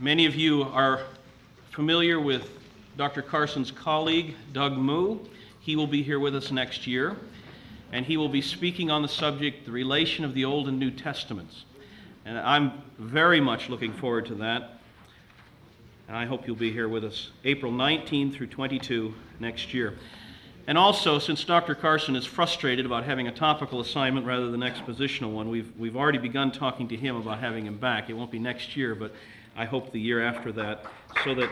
Many of you are familiar with Dr. Carson's colleague, Doug Moo. He will be here with us next year, and he will be speaking on the subject, the relation of the Old and New Testaments. And I'm very much looking forward to that. And I hope you'll be here with us April 19 through 22 next year. And also, since Dr. Carson is frustrated about having a topical assignment rather than expositional one, we've, we've already begun talking to him about having him back. It won't be next year, but I hope the year after that, so that.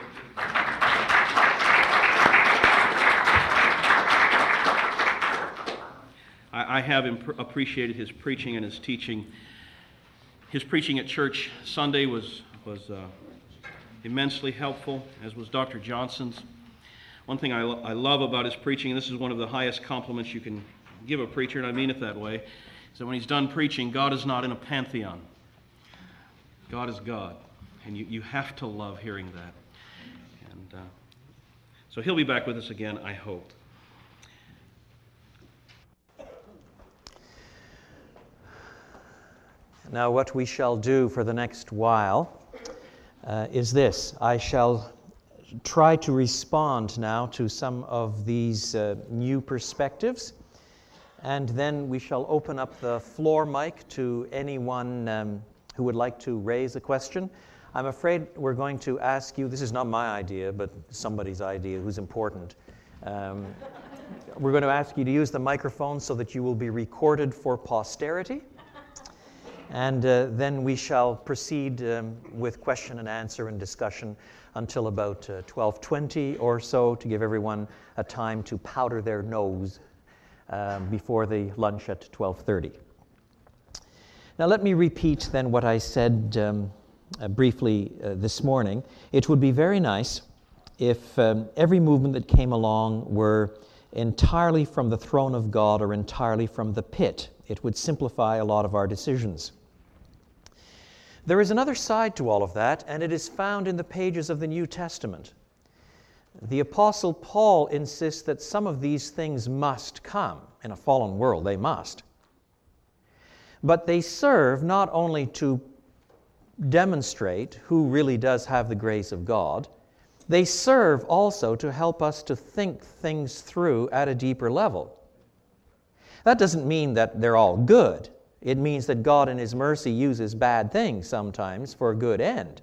I, I have imp- appreciated his preaching and his teaching. His preaching at church Sunday was, was uh, immensely helpful, as was Dr. Johnson's. One thing I, lo- I love about his preaching, and this is one of the highest compliments you can give a preacher, and I mean it that way, is that when he's done preaching, God is not in a pantheon. God is God. And you, you have to love hearing that. And uh, so he'll be back with us again, I hope. Now, what we shall do for the next while uh, is this I shall try to respond now to some of these uh, new perspectives. And then we shall open up the floor mic to anyone um, who would like to raise a question. I'm afraid we're going to ask you this is not my idea, but somebody's idea who's important. Um, we're going to ask you to use the microphone so that you will be recorded for posterity. And uh, then we shall proceed um, with question and answer and discussion until about uh, 12:20 or so to give everyone a time to powder their nose um, before the lunch at 12:30. Now let me repeat then what I said um, uh, briefly uh, this morning. It would be very nice if um, every movement that came along were entirely from the throne of God or entirely from the pit. It would simplify a lot of our decisions. There is another side to all of that, and it is found in the pages of the New Testament. The Apostle Paul insists that some of these things must come. In a fallen world, they must. But they serve not only to demonstrate who really does have the grace of God, they serve also to help us to think things through at a deeper level. That doesn't mean that they're all good. It means that God, in His mercy, uses bad things sometimes for a good end.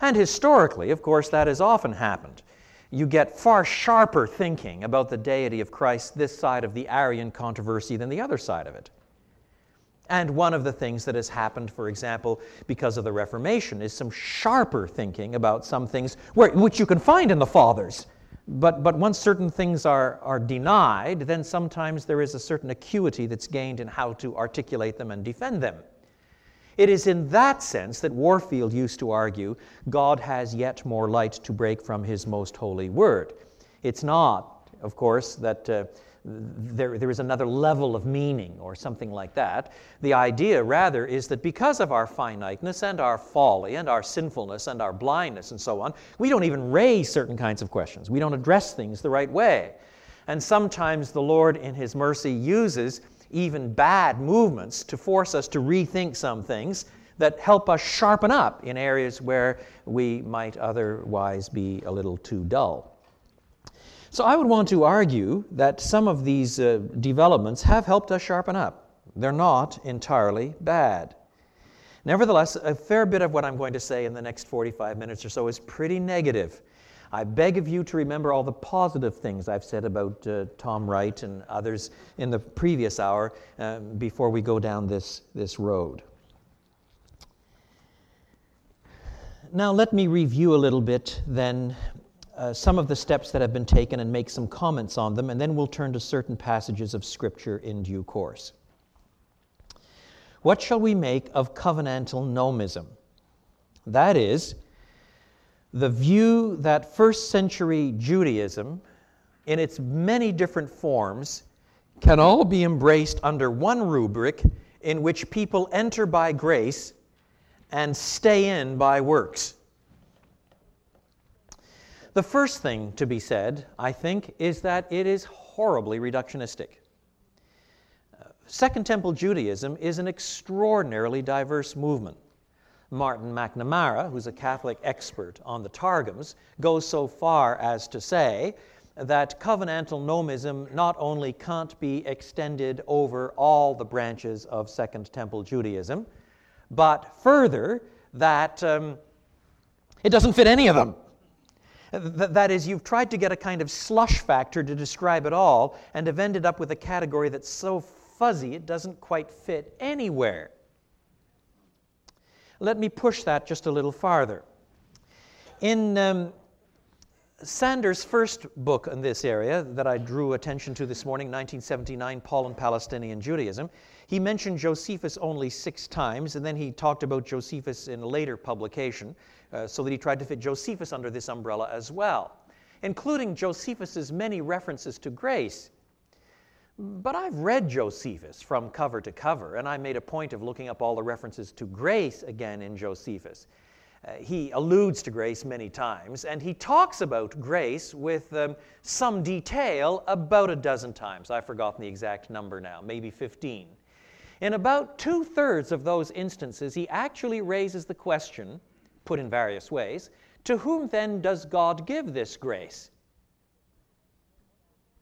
And historically, of course, that has often happened. You get far sharper thinking about the deity of Christ this side of the Arian controversy than the other side of it. And one of the things that has happened, for example, because of the Reformation, is some sharper thinking about some things where, which you can find in the Fathers but, but once certain things are, are denied, then sometimes there is a certain acuity that's gained in how to articulate them and defend them. It is in that sense that Warfield used to argue God has yet more light to break from his most holy word. It's not, of course, that uh, there, there is another level of meaning or something like that. The idea, rather, is that because of our finiteness and our folly and our sinfulness and our blindness and so on, we don't even raise certain kinds of questions. We don't address things the right way. And sometimes the Lord, in His mercy, uses even bad movements to force us to rethink some things that help us sharpen up in areas where we might otherwise be a little too dull. So I would want to argue that some of these uh, developments have helped us sharpen up. They're not entirely bad. Nevertheless, a fair bit of what I'm going to say in the next 45 minutes or so is pretty negative. I beg of you to remember all the positive things I've said about uh, Tom Wright and others in the previous hour uh, before we go down this, this road. Now, let me review a little bit then uh, some of the steps that have been taken and make some comments on them, and then we'll turn to certain passages of Scripture in due course. What shall we make of covenantal nomism? That is, the view that first century Judaism, in its many different forms, can all be embraced under one rubric in which people enter by grace and stay in by works. The first thing to be said, I think, is that it is horribly reductionistic. Second Temple Judaism is an extraordinarily diverse movement. Martin McNamara, who's a Catholic expert on the Targums, goes so far as to say that covenantal nomism not only can't be extended over all the branches of Second Temple Judaism, but further, that um, it doesn't fit any of them. Th- that is, you've tried to get a kind of slush factor to describe it all and have ended up with a category that's so fuzzy it doesn't quite fit anywhere. Let me push that just a little farther. In um, Sanders' first book in this area that I drew attention to this morning, 1979, Paul and Palestinian Judaism, he mentioned Josephus only six times, and then he talked about Josephus in a later publication, uh, so that he tried to fit Josephus under this umbrella as well, including Josephus's many references to grace. But I've read Josephus from cover to cover, and I made a point of looking up all the references to grace again in Josephus. Uh, he alludes to grace many times, and he talks about grace with um, some detail about a dozen times. I've forgotten the exact number now, maybe 15. In about two thirds of those instances, he actually raises the question, put in various ways to whom then does God give this grace?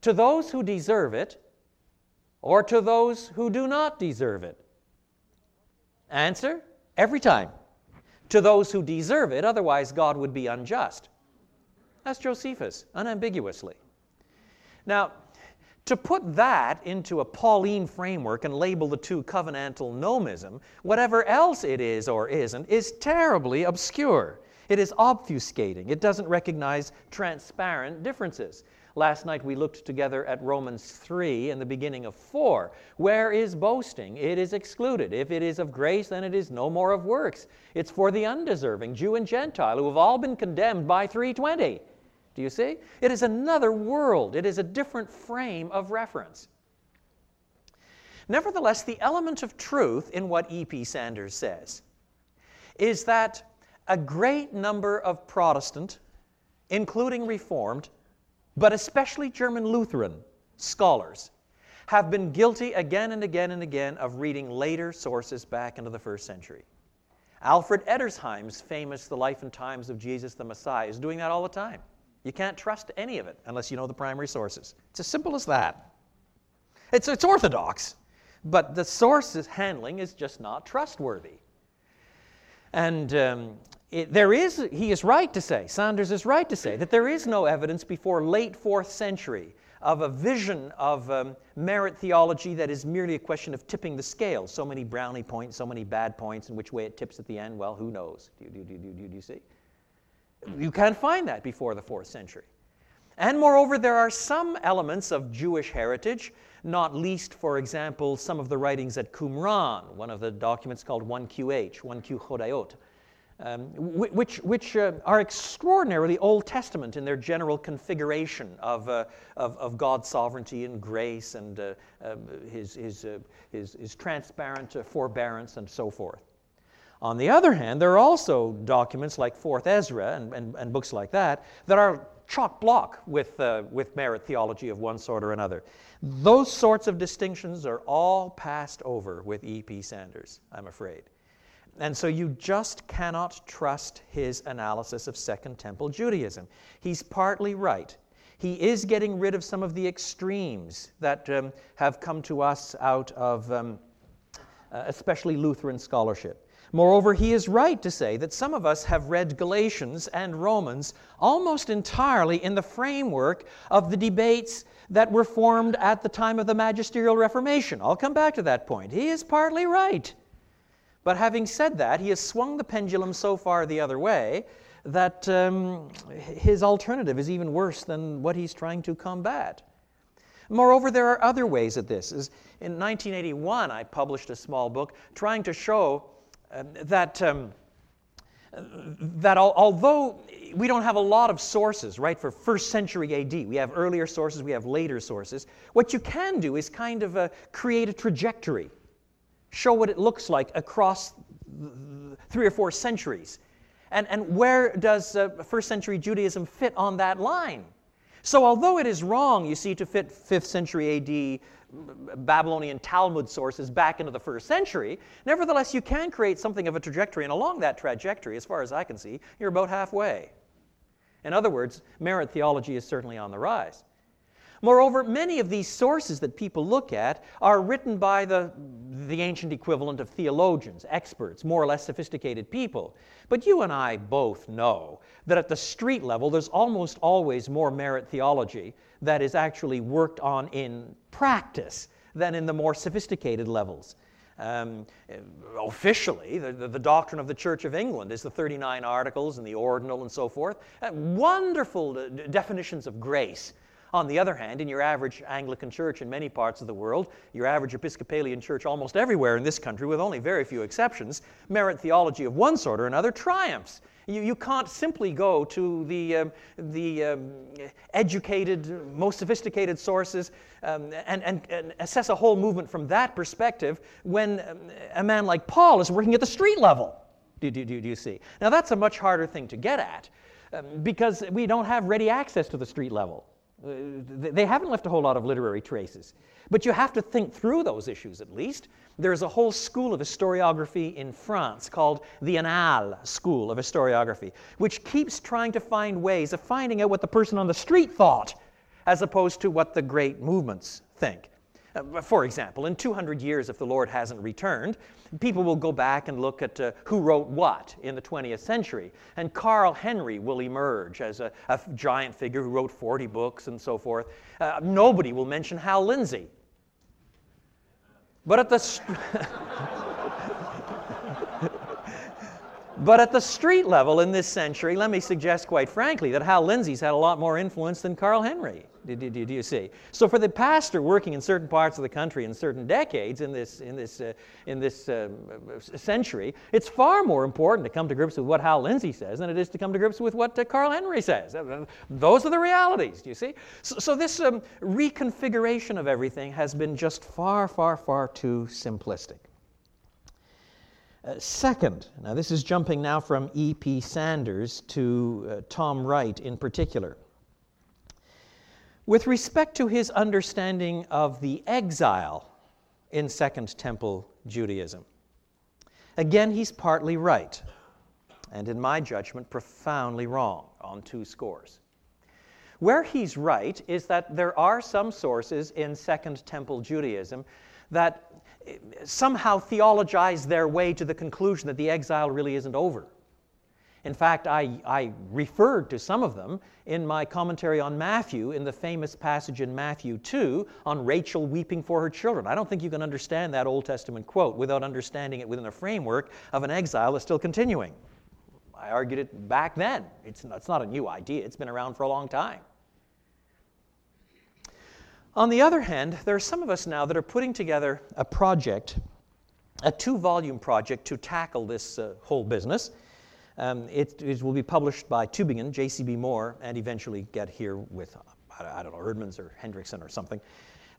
To those who deserve it, or to those who do not deserve it? Answer every time. To those who deserve it, otherwise, God would be unjust. That's Josephus, unambiguously. Now, to put that into a Pauline framework and label the two covenantal nomism, whatever else it is or isn't, is terribly obscure. It is obfuscating. It doesn't recognize transparent differences. Last night we looked together at Romans 3 and the beginning of 4. Where is boasting? It is excluded. If it is of grace, then it is no more of works. It's for the undeserving, Jew and Gentile, who have all been condemned by 320. Do you see? It is another world, it is a different frame of reference. Nevertheless, the element of truth in what E.P. Sanders says is that a great number of Protestant, including Reformed, but especially German Lutheran scholars have been guilty again and again and again of reading later sources back into the first century. Alfred Edersheim's famous The Life and Times of Jesus the Messiah is doing that all the time. You can't trust any of it unless you know the primary sources. It's as simple as that. It's, it's orthodox, but the source's handling is just not trustworthy. And um, it, there is, he is right to say, Sanders is right to say, that there is no evidence before late fourth century of a vision of um, merit theology that is merely a question of tipping the scale. So many brownie points, so many bad points, and which way it tips at the end, well, who knows? Do, do, do, do, do, do you see? You can't find that before the fourth century. And moreover, there are some elements of Jewish heritage, not least, for example, some of the writings at Qumran, one of the documents called 1QH, 1Q Hodayot, um, which, which uh, are extraordinarily Old Testament in their general configuration of, uh, of, of, God's sovereignty and grace and uh, um, his, his, uh, his, his, transparent uh, forbearance and so forth. On the other hand, there are also documents like Fourth Ezra and, and, and books like that that are chock block with, uh, with merit theology of one sort or another. Those sorts of distinctions are all passed over with E.P. Sanders, I'm afraid. And so you just cannot trust his analysis of Second Temple Judaism. He's partly right. He is getting rid of some of the extremes that um, have come to us out of um, uh, especially Lutheran scholarship. Moreover, he is right to say that some of us have read Galatians and Romans almost entirely in the framework of the debates that were formed at the time of the Magisterial Reformation. I'll come back to that point. He is partly right. But having said that, he has swung the pendulum so far the other way that um, his alternative is even worse than what he's trying to combat. Moreover, there are other ways at this. In 1981, I published a small book trying to show that, um, that al- although we don't have a lot of sources, right, for first century AD, we have earlier sources, we have later sources, what you can do is kind of uh, create a trajectory show what it looks like across three or four centuries. And, and where does uh, first century Judaism fit on that line? So, although it is wrong, you see, to fit 5th century AD Babylonian Talmud sources back into the first century, nevertheless, you can create something of a trajectory, and along that trajectory, as far as I can see, you're about halfway. In other words, merit theology is certainly on the rise. Moreover, many of these sources that people look at are written by the, the ancient equivalent of theologians, experts, more or less sophisticated people. But you and I both know that at the street level, there's almost always more merit theology that is actually worked on in practice than in the more sophisticated levels. Um, officially, the, the, the, doctrine of the Church of England is the 39 Articles and the Ordinal and so forth. Uh, wonderful uh, definitions of grace on the other hand, in your average Anglican church in many parts of the world, your average Episcopalian church almost everywhere in this country, with only very few exceptions, merit theology of one sort or another triumphs. You, you can't simply go to the, um, the um, educated, most sophisticated sources um, and, and, and, assess a whole movement from that perspective when um, a man like Paul is working at the street level. Do, do, do, do you see? Now, that's a much harder thing to get at um, because we don't have ready access to the street level. Uh, they haven't left a whole lot of literary traces. But you have to think through those issues at least. There's a whole school of historiography in France called the Annales School of Historiography, which keeps trying to find ways of finding out what the person on the street thought as opposed to what the great movements think. Uh, for example, in 200 years, if the Lord hasn't returned, people will go back and look at uh, who wrote what in the 20th century. And Carl Henry will emerge as a, a giant figure who wrote 40 books and so forth. Uh, nobody will mention Hal Lindsey. But at the. St- But at the street level in this century, let me suggest quite frankly that Hal Lindsey's had a lot more influence than Carl Henry. Do, do, do, you see? So for the pastor working in certain parts of the country in certain decades in this, in this, uh, in this uh, century, it's far more important to come to grips with what Hal Lindsey says than it is to come to grips with what uh, Carl Henry says. Uh, those are the realities, do you see? So, so this um, reconfiguration of everything has been just far, far, far too simplistic. Uh, second, now this is jumping now from E.P. Sanders to uh, Tom Wright in particular. With respect to his understanding of the exile in Second Temple Judaism, again, he's partly right, and in my judgment, profoundly wrong on two scores. Where he's right is that there are some sources in Second Temple Judaism that somehow theologize their way to the conclusion that the exile really isn't over. In fact, I, I referred to some of them in my commentary on Matthew in the famous passage in Matthew 2 on Rachel weeping for her children. I don't think you can understand that Old Testament quote without understanding it within the framework of an exile that's still continuing. I argued it back then. It's not, it's not a new idea, it's been around for a long time. On the other hand, there are some of us now that are putting together a project, a two volume project to tackle this uh, whole business. Um, it, it, will be published by Tübingen, J.C.B. Mohr, and eventually get here with, I don't know, Eerdmans or Hendrickson or something.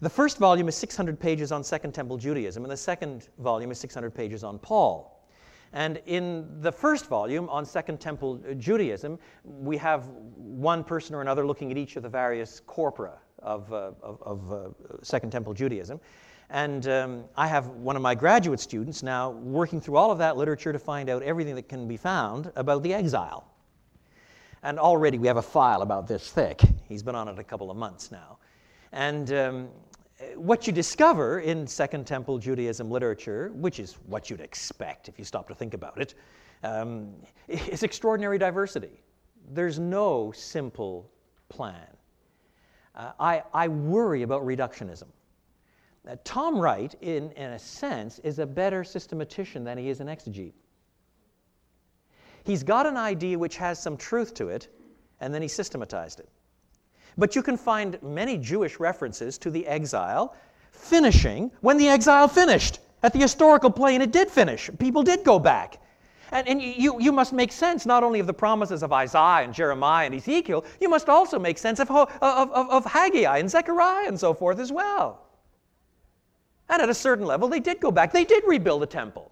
The first volume is 600 pages on Second Temple Judaism, and the second volume is 600 pages on Paul. And in the first volume on Second Temple Judaism, we have one person or another looking at each of the various corpora of, uh, of, of uh, Second Temple Judaism. And um, I have one of my graduate students now working through all of that literature to find out everything that can be found about the exile. And already we have a file about this thick. He's been on it a couple of months now. And um, what you discover in Second Temple Judaism literature, which is what you'd expect if you stop to think about it, um, is extraordinary diversity. There's no simple plan. Uh, I, I worry about reductionism. Tom Wright, in, in a sense, is a better systematician than he is an exegete. He's got an idea which has some truth to it, and then he systematized it. But you can find many Jewish references to the exile finishing when the exile finished. At the historical plane, it did finish. People did go back. And, and you, you must make sense not only of the promises of Isaiah and Jeremiah and Ezekiel, you must also make sense of, of, of, of Haggai and Zechariah and so forth as well. And at a certain level, they did go back. They did rebuild the temple.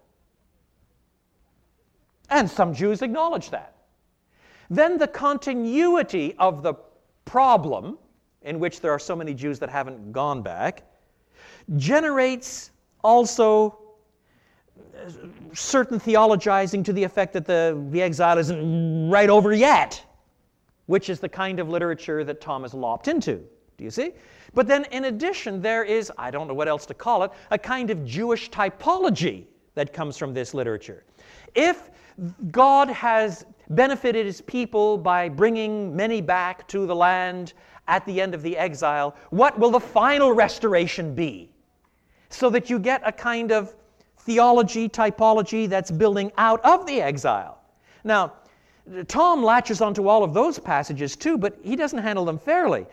And some Jews acknowledge that. Then the continuity of the problem in which there are so many Jews that haven't gone back, generates also uh, certain theologizing to the effect that the, the exile isn't right over yet, which is the kind of literature that Thomas lopped into. Do you see? But then, in addition, there is, I don't know what else to call it, a kind of Jewish typology that comes from this literature. If God has benefited his people by bringing many back to the land at the end of the exile, what will the final restoration be? So that you get a kind of theology, typology that's building out of the exile. Now, Tom latches onto all of those passages too, but he doesn't handle them fairly.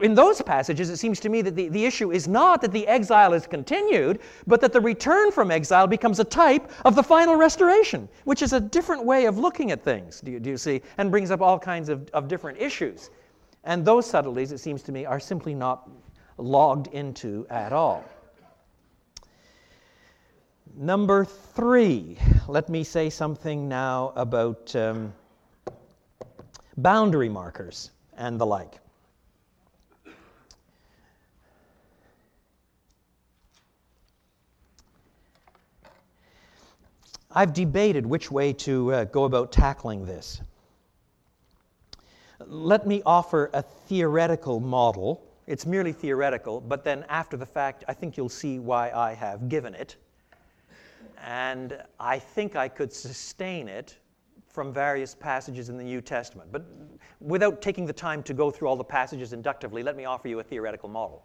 In those passages, it seems to me that the, the issue is not that the exile is continued, but that the return from exile becomes a type of the final restoration, which is a different way of looking at things, do you, do you see, and brings up all kinds of, of different issues. And those subtleties, it seems to me, are simply not logged into at all. Number three, let me say something now about um, boundary markers and the like. I've debated which way to uh, go about tackling this. Let me offer a theoretical model. It's merely theoretical, but then after the fact, I think you'll see why I have given it and I think I could sustain it from various passages in the New Testament. But without taking the time to go through all the passages inductively, let me offer you a theoretical model.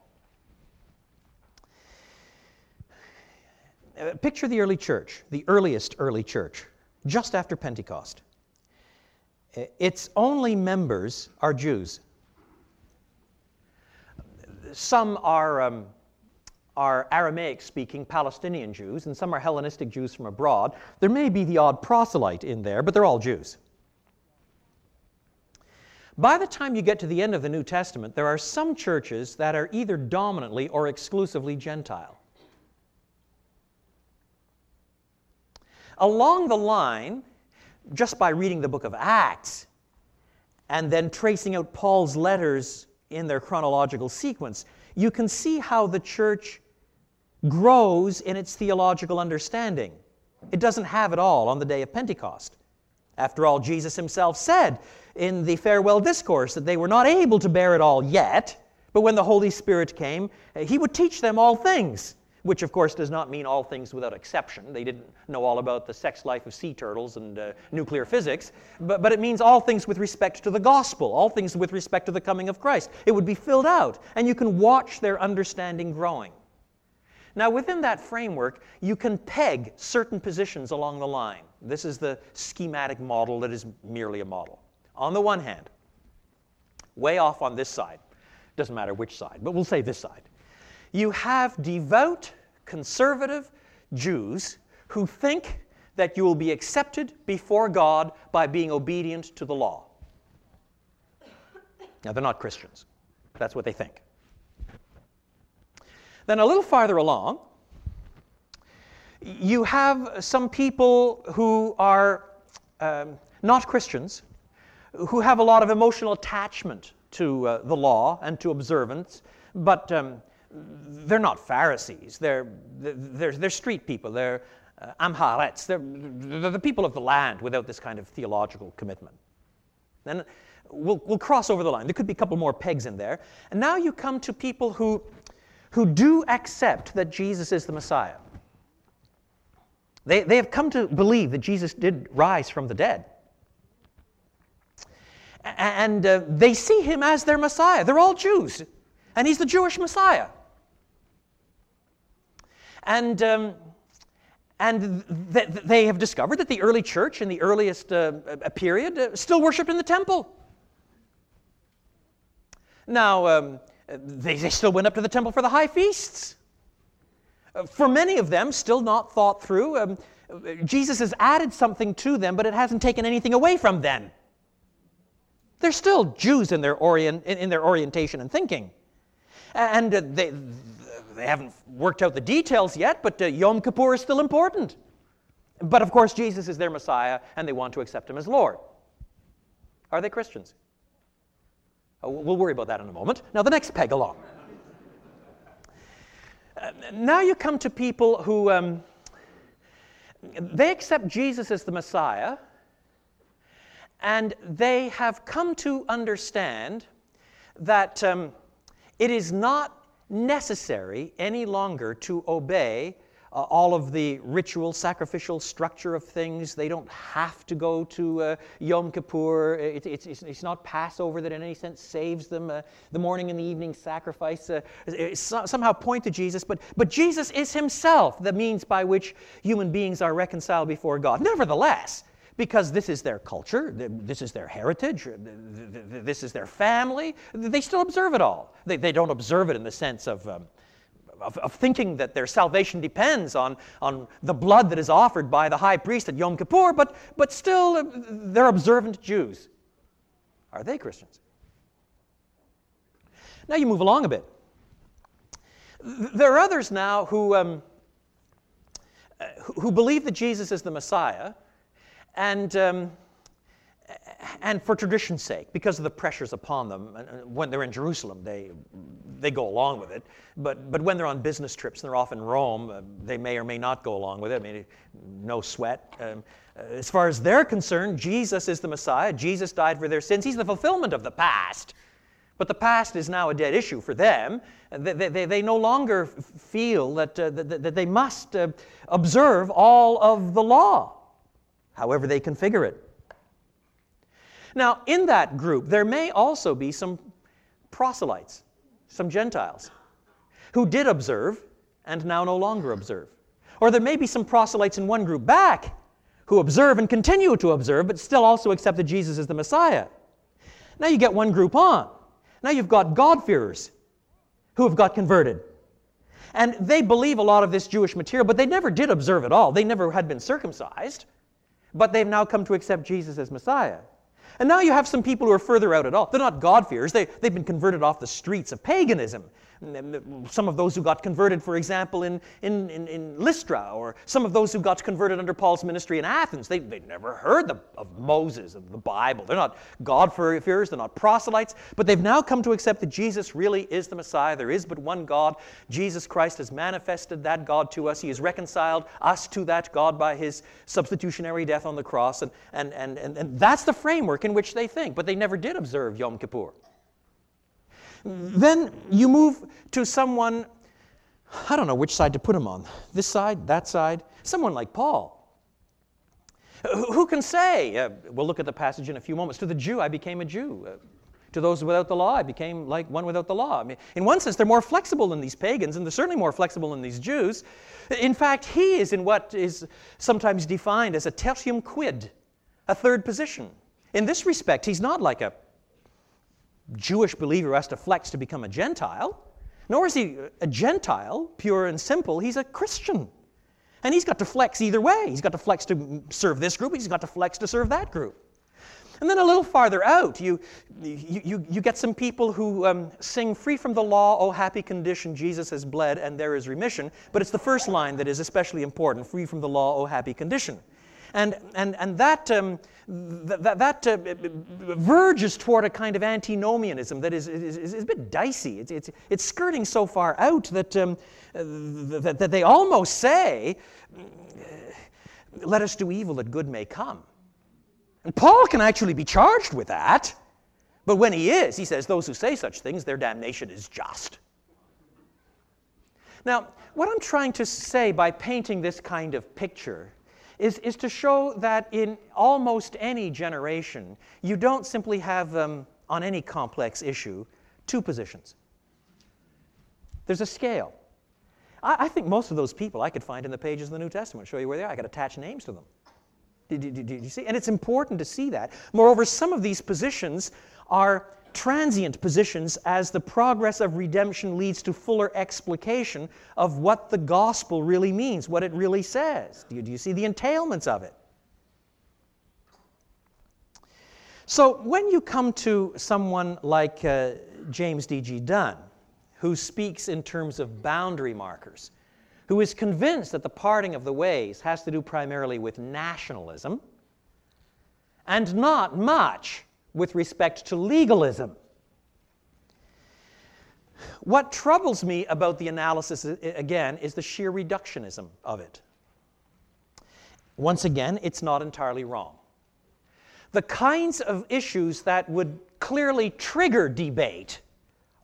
Uh, picture the early church, the earliest early church, just after Pentecost. Uh, its only members are Jews. Some are um, are Aramaic speaking Palestinian Jews, and some are Hellenistic Jews from abroad. There may be the odd proselyte in there, but they're all Jews. By the time you get to the end of the New Testament, there are some churches that are either dominantly or exclusively Gentile. Along the line, just by reading the book of Acts and then tracing out Paul's letters in their chronological sequence, you can see how the church grows in its theological understanding. It doesn't have it all on the day of Pentecost. After all, Jesus himself said in the farewell discourse that they were not able to bear it all yet, but when the Holy Spirit came, he would teach them all things, which of course does not mean all things without exception. They didn't know all about the sex life of sea turtles and uh, nuclear physics, but, but it means all things with respect to the gospel, all things with respect to the coming of Christ. It would be filled out, and you can watch their understanding growing. Now, within that framework, you can peg certain positions along the line. This is the schematic model that is merely a model. On the one hand, way off on this side, doesn't matter which side, but we'll say this side, you have devout, conservative Jews who think that you will be accepted before God by being obedient to the law. Now, they're not Christians. That's what they think. Then a little farther along, you have some people who are um, not Christians, who have a lot of emotional attachment to uh, the law and to observance, but um, they're not Pharisees. They're, they're, they're street people. They're uh, am ha'aretz. They're, they're the people of the land without this kind of theological commitment. Then we'll, we'll cross over the line. There could be a couple more pegs in there. And now you come to people who who do accept that Jesus is the Messiah. They, they have come to believe that Jesus did rise from the dead. And uh, they see him as their Messiah. They're all Jews, and he's the Jewish Messiah. And, um, and th- they have discovered that the early church in the earliest uh, period uh, still worshiped in the temple. Now, um, they, they still went up to the temple for the high feasts. Uh, for many of them, still not thought through, um, Jesus has added something to them, but it hasn't taken anything away from them. They're still Jews in their, orient, in their orientation and thinking. And uh, they, they haven't worked out the details yet, but uh, Yom Kippur is still important. But of course, Jesus is their Messiah, and they want to accept him as Lord. Are they Christians? Uh, we'll worry about that in a moment. Now, the next peg along. Uh, now you come to people who um, they accept Jesus as the Messiah, and they have come to understand that um, it is not necessary any longer to obey uh, all of the ritual sacrificial structure of things. They don't have to go to uh, Yom Kippur. It, it's, it's, it's, not Passover that in any sense saves them. Uh, the morning and the evening sacrifice uh, somehow point to Jesus, but, but Jesus is himself the means by which human beings are reconciled before God. Nevertheless, because this is their culture, this is their heritage, this is their family. They still observe it all. They, they don't observe it in the sense of, um, of, of, thinking that their salvation depends on, on the blood that is offered by the high priest at Yom Kippur, but, but still uh, they're observant Jews. Are they Christians? Now you move along a bit. There are others now who, um, who believe that Jesus is the Messiah and, um, and for tradition's sake, because of the pressures upon them, when they're in Jerusalem, they, they go along with it. But, but when they're on business trips and they're off in Rome, uh, they may or may not go along with it. I mean, no sweat. Um, as far as they're concerned, Jesus is the Messiah. Jesus died for their sins. He's the fulfillment of the past. But the past is now a dead issue for them. They, they, they no longer feel that, uh, that, that, they must uh, observe all of the law however they configure it. Now, in that group, there may also be some proselytes, some Gentiles, who did observe and now no longer observe. Or there may be some proselytes in one group back who observe and continue to observe, but still also accept that Jesus is the Messiah. Now you get one group on. Now you've got God-fearers who have got converted. And they believe a lot of this Jewish material, but they never did observe at all. They never had been circumcised but they've now come to accept Jesus as Messiah. And now you have some people who are further out at all. They're not God-fearers. They, they've been converted off the streets of paganism. Some of those who got converted, for example, in, in, in, in Lystra, or some of those who got converted under Paul's ministry in Athens, they, they'd never heard the, of Moses, of the Bible. They're not God-fearers, they're not proselytes, but they've now come to accept that Jesus really is the Messiah. There is but one God. Jesus Christ has manifested that God to us. He has reconciled us to that God by his substitutionary death on the cross. And, and, and, and, and that's the framework in which they think, but they never did observe Yom Kippur. Then you move to someone, I don't know which side to put him on this side, that side, someone like Paul. Who can say, uh, we'll look at the passage in a few moments, to the Jew I became a Jew. Uh, to those without the law, I became like one without the law. I mean, in one sense, they're more flexible than these pagans, and they're certainly more flexible than these Jews. In fact, he is in what is sometimes defined as a tertium quid, a third position. In this respect, he's not like a Jewish believer has to flex to become a Gentile, nor is he a Gentile, pure and simple. He's a Christian. And he's got to flex either way. He's got to flex to serve this group, he's got to flex to serve that group. And then a little farther out, you, you, you, you get some people who um, sing, Free from the law, O happy condition, Jesus has bled, and there is remission. But it's the first line that is especially important Free from the law, O happy condition. And, and, and that, um, that, that uh, verges toward a kind of antinomianism that is, is, is, a bit dicey. It's, it's, it's skirting so far out that, um, that, that they almost say, let us do evil that good may come. And Paul can actually be charged with that. But when he is, he says, those who say such things, their damnation is just. Now, what I'm trying to say by painting this kind of picture is, is to show that in almost any generation, you don't simply have, um, on any complex issue, two positions. There's a scale. I, I, think most of those people I could find in the pages of the New Testament, show you where they are. I could attach names to them. Did, did, did you see? And it's important to see that. Moreover, some of these positions are transient positions as the progress of redemption leads to fuller explication of what the gospel really means, what it really says. Do you, do you see the entailments of it? So, when you come to someone like uh, James D.G. Dunn, who speaks in terms of boundary markers, who is convinced that the parting of the ways has to do primarily with nationalism and not much with respect to legalism. What troubles me about the analysis, uh, again, is the sheer reductionism of it. Once again, it's not entirely wrong. The kinds of issues that would clearly trigger debate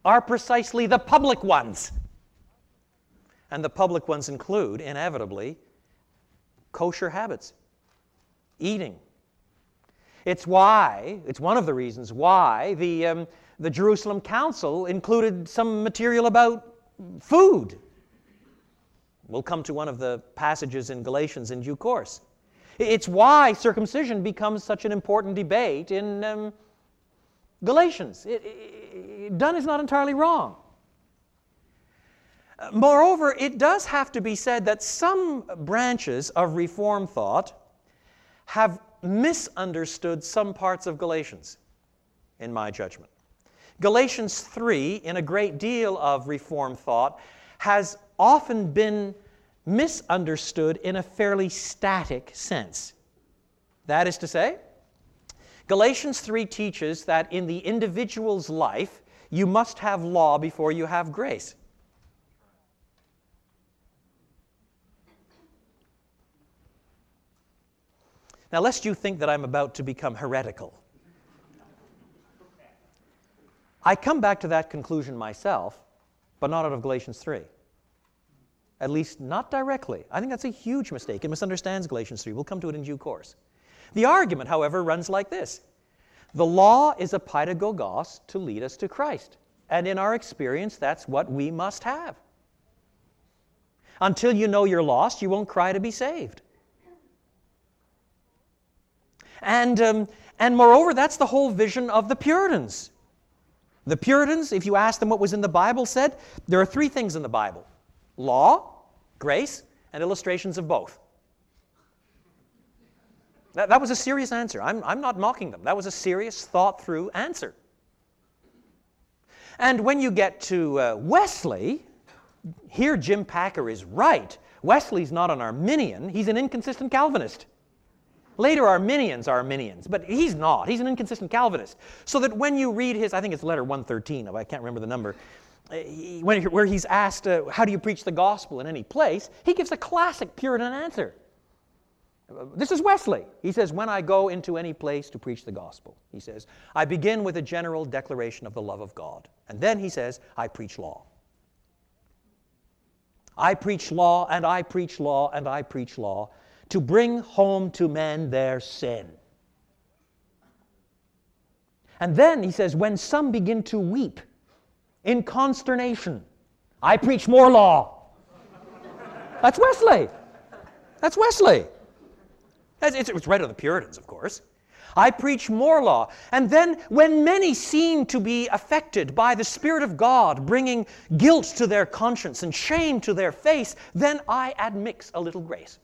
are precisely the public ones. And the public ones include, inevitably, kosher habits, eating. It's why, it's one of the reasons why the, um, the Jerusalem Council included some material about food. We'll come to one of the passages in Galatians in due course. It's why circumcision becomes such an important debate in um, Galatians. It, it, Dunn is not entirely wrong. Moreover, it does have to be said that some branches of Reform thought have misunderstood some parts of Galatians, in my judgment. Galatians 3, in a great deal of Reform thought, has often been misunderstood in a fairly static sense. That is to say, Galatians 3 teaches that in the individual's life, you must have law before you have grace. Now, lest you think that I'm about to become heretical, I come back to that conclusion myself, but not out of Galatians 3. At least not directly. I think that's a huge mistake. It misunderstands Galatians 3. We'll come to it in due course. The argument, however, runs like this The law is a paidagogos to lead us to Christ. And in our experience, that's what we must have. Until you know you're lost, you won't cry to be saved. And, um, and moreover, that's the whole vision of the Puritans. The Puritans, if you ask them what was in the Bible, said there are three things in the Bible law, grace, and illustrations of both. That, that was a serious answer. I'm, I'm not mocking them. That was a serious, thought through answer. And when you get to uh, Wesley, here Jim Packer is right. Wesley's not an Arminian, he's an inconsistent Calvinist. Later Arminians are Arminians, but he's not. He's an inconsistent Calvinist. So that when you read his, I think it's letter 113, I can't remember the number, uh, when, where he's asked, uh, How do you preach the gospel in any place? he gives a classic Puritan answer. This is Wesley. He says, When I go into any place to preach the gospel, he says, I begin with a general declaration of the love of God. And then he says, I preach law. I preach law, and I preach law, and I preach law to bring home to men their sin. And then he says, when some begin to weep in consternation, I preach more law. That's Wesley. That's Wesley. It's, it's right of the Puritans, of course. I preach more law. And then, when many seem to be affected by the Spirit of God, bringing guilt to their conscience and shame to their face, then I admix a little grace.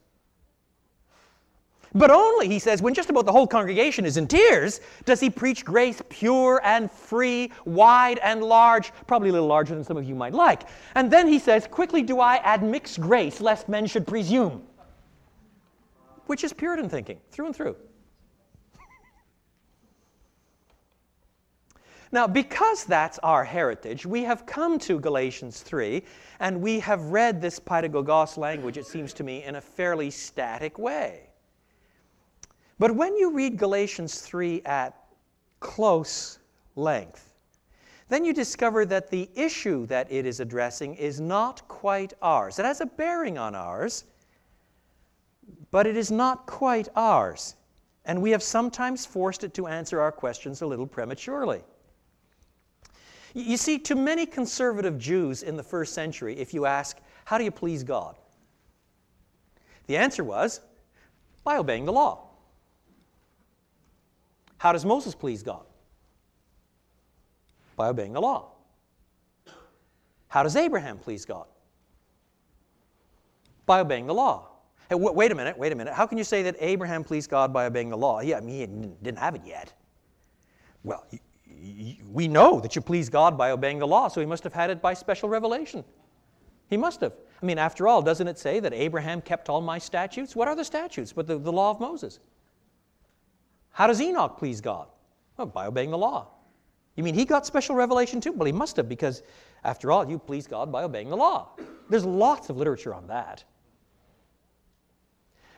But only, he says, when just about the whole congregation is in tears, does he preach grace pure and free, wide and large, probably a little larger than some of you might like. And then he says, Quickly do I admix grace, lest men should presume. Which is Puritan thinking, through and through. Now, because that's our heritage, we have come to Galatians 3 and we have read this paidagogos language, it seems to me, in a fairly static way. But when you read Galatians 3 at close length, then you discover that the issue that it is addressing is not quite ours. It has a bearing on ours, but it is not quite ours. And we have sometimes forced it to answer our questions a little prematurely. You see, to many conservative Jews in the first century, if you ask, How do you please God? The answer was, By obeying the law. How does Moses please God? By obeying the law. How does Abraham please God? By obeying the law. Hey, w- wait a minute, wait a minute. How can you say that Abraham pleased God by obeying the law? Yeah, I mean, he didn't have it yet. Well, we know that you please God by obeying the law, so he must have had it by special revelation. He must have. I mean, after all, doesn't it say that Abraham kept all my statutes? What are the statutes but the, the law of Moses? How does Enoch please God? Well, by obeying the law. You mean he got special revelation too? Well, he must have, because after all, you please God by obeying the law. There's lots of literature on that.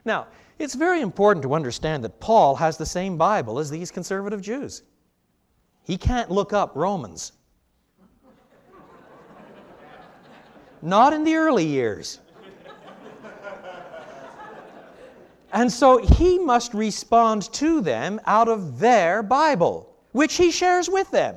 Now, it's very important to understand that Paul has the same Bible as these conservative Jews. He can't look up Romans. Not in the early years. And so he must respond to them out of their Bible, which he shares with them.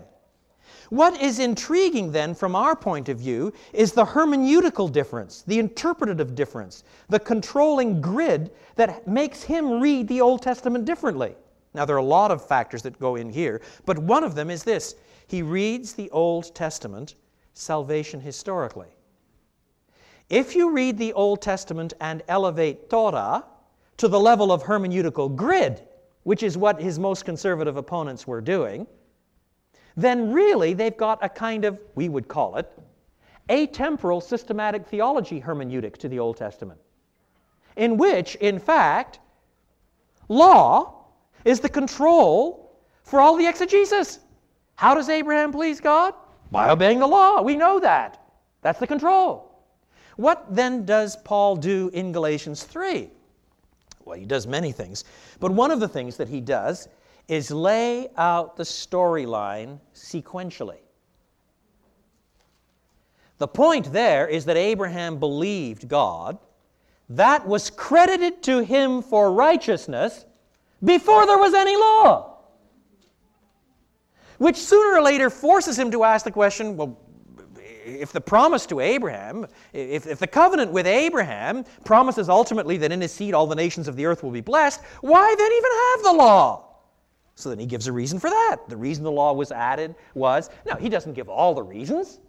What is intriguing then from our point of view is the hermeneutical difference, the interpretative difference, the controlling grid that makes him read the Old Testament differently. Now, there are a lot of factors that go in here, but one of them is this he reads the Old Testament salvation historically. If you read the Old Testament and elevate Torah to the level of hermeneutical grid, which is what his most conservative opponents were doing, then really they've got a kind of, we would call it, atemporal systematic theology hermeneutic to the Old Testament, in which, in fact, law is the control for all the exegesis. How does Abraham please God? By obeying the law. We know that. That's the control. What then does Paul do in Galatians 3? Well, he does many things, but one of the things that he does is lay out the storyline sequentially. The point there is that Abraham believed God. That was credited to him for righteousness before there was any law. Which sooner or later forces him to ask the question well, if the promise to Abraham, if, if the covenant with Abraham promises ultimately that in his seed all the nations of the earth will be blessed, why then even have the law? So then he gives a reason for that. The reason the law was added was, no, he doesn't give all the reasons.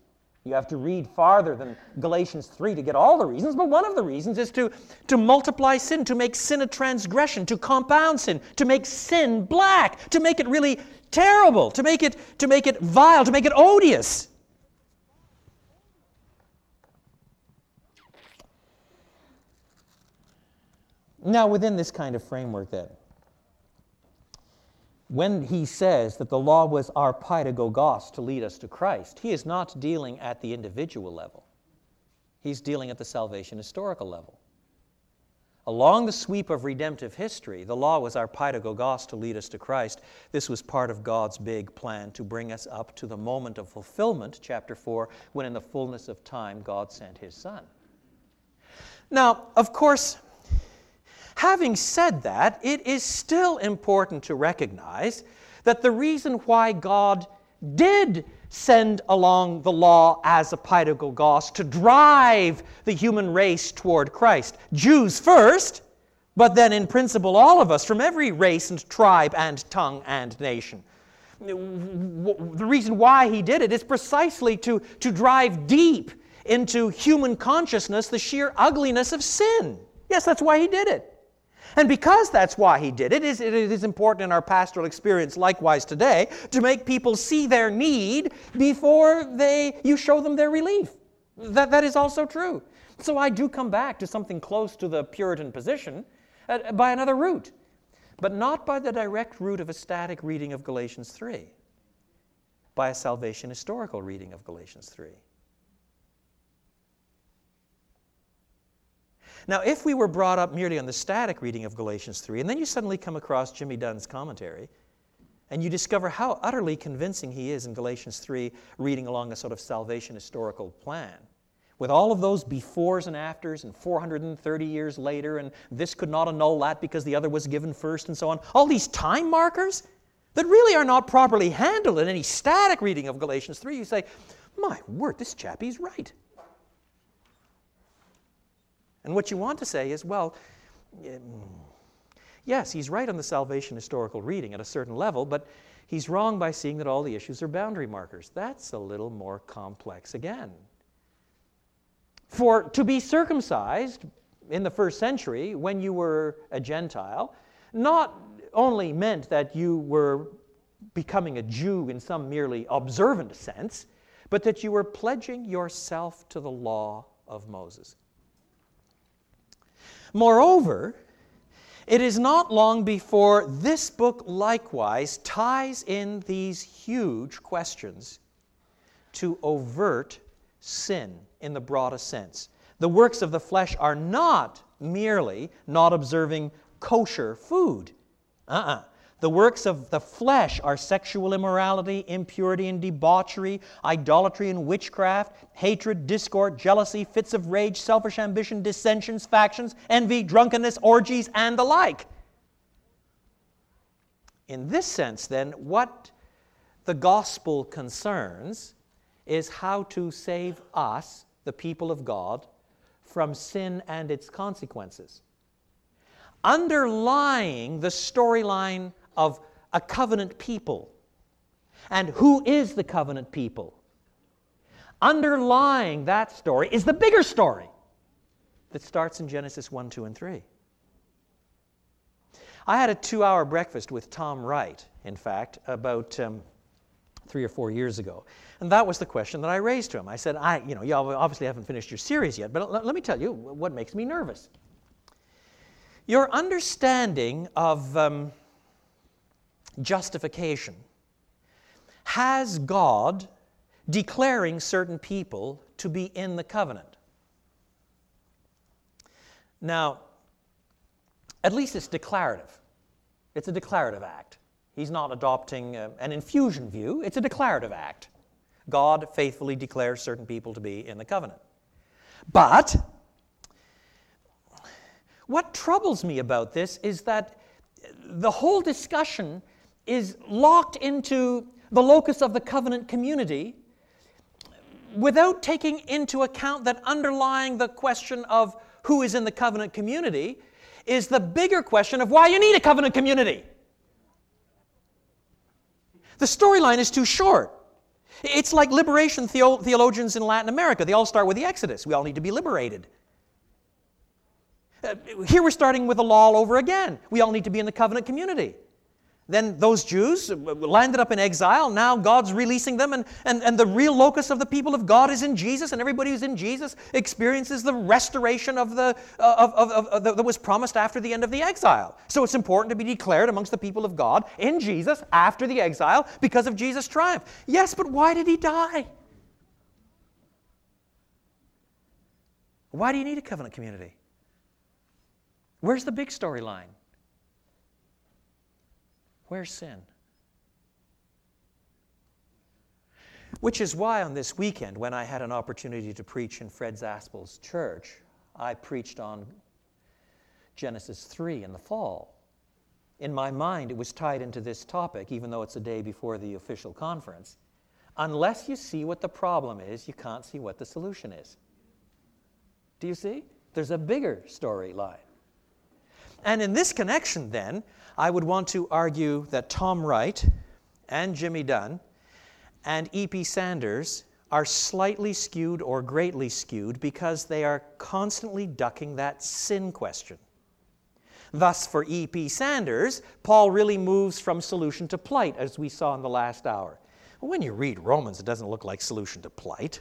You have to read farther than Galatians 3 to get all the reasons, but one of the reasons is to, to multiply sin, to make sin a transgression, to compound sin, to make sin black, to make it really terrible, to make it, to make it vile, to make it odious. Now, within this kind of framework, then, when he says that the law was our paidagogos to lead us to Christ, he is not dealing at the individual level. He's dealing at the salvation historical level. Along the sweep of redemptive history, the law was our paidagogos to lead us to Christ. This was part of God's big plan to bring us up to the moment of fulfillment, chapter 4, when in the fullness of time God sent his Son. Now, of course, Having said that, it is still important to recognize that the reason why God did send along the law as a paidagogos to drive the human race toward Christ, Jews first, but then in principle all of us from every race and tribe and tongue and nation. The reason why he did it is precisely to, to drive deep into human consciousness the sheer ugliness of sin. Yes, that's why he did it. And because that's why he did it, it is, important in our pastoral experience likewise today to make people see their need before they, you show them their relief. That, that is also true. So I do come back to something close to the Puritan position uh, by another route, but not by the direct route of a static reading of Galatians 3, by a salvation historical reading of Galatians 3. Now, if we were brought up merely on the static reading of Galatians 3, and then you suddenly come across Jimmy Dunn's commentary, and you discover how utterly convincing he is in Galatians 3, reading along a sort of salvation historical plan. With all of those befores and afters, and 430 years later, and this could not annul that because the other was given first, and so on. All these time markers that really are not properly handled in any static reading of Galatians 3. You say, my word, this chappie's right. And what you want to say is, well, mm, yes, he's right on the salvation historical reading at a certain level, but he's wrong by seeing that all the issues are boundary markers. That's a little more complex again. For to be circumcised in the first century, when you were a Gentile, not only meant that you were becoming a Jew in some merely observant sense, but that you were pledging yourself to the law of Moses. Moreover, It is not long before this book likewise ties in these huge questions to overt sin in the broadest sense. The works of the flesh are not merely not observing kosher food. Uh uh-uh. uh The works of the flesh are sexual immorality, impurity and debauchery, idolatry and witchcraft, hatred, discord, jealousy, fits of rage, selfish ambition, dissensions, factions, envy, drunkenness, orgies, and the like. In this sense, then, what the gospel concerns is how to save us, the people of God, from sin and its consequences. Underlying the storyline of a covenant people, and who is the covenant people? Underlying that story is the bigger story that starts in Genesis 1, 2, and 3. I had a two hour breakfast with Tom Wright, in fact, about um, three or four years ago. And that was the question that I raised to him. I said, I, you know, you obviously haven't finished your series yet, but let, me tell you what makes me nervous. Your understanding of um, justification has God declaring certain people to be in the covenant. Now, at least it's declarative. It's a declarative act. He's not adopting uh, an infusion view, it's a declarative act. God faithfully declares certain people to be in the covenant. But what troubles me about this is that the whole discussion is locked into the locus of the covenant community without taking into account that underlying the question of who is in the covenant community is the bigger question of why you need a covenant community. The storyline is too short. It's like liberation theologians in Latin America. They all start with the Exodus. We all need to be liberated. Uh, here we're starting with the law all over again. We all need to be in the covenant community. Then those Jews landed up in exile. Now God's releasing them, and, and, and the real locus of the people of God is in Jesus, and everybody who's in Jesus experiences the restoration of the, uh, of, of, of, that was promised after the end of the exile. So it's important to be declared amongst the people of God in Jesus after the exile because of Jesus' triumph. Yes, but why did he die? Why do you need a covenant community? Where's the big storyline? Where's sin? Which is why on this weekend, when I had an opportunity to preach in Fred Zaspel's church, I preached on Genesis 3 in the fall. In my mind, it was tied into this topic, even though it's a day before the official conference. Unless you see what the problem is, you can't see what the solution is. Do you see? There's a bigger storyline. And in this connection, then, I would want to argue that Tom Wright and Jimmy Dunn and E.P. Sanders are slightly skewed or greatly skewed because they are constantly ducking that sin question. Thus, for E.P. Sanders, Paul really moves from solution to plight, as we saw in the last hour. When you read Romans, it doesn't look like solution to plight.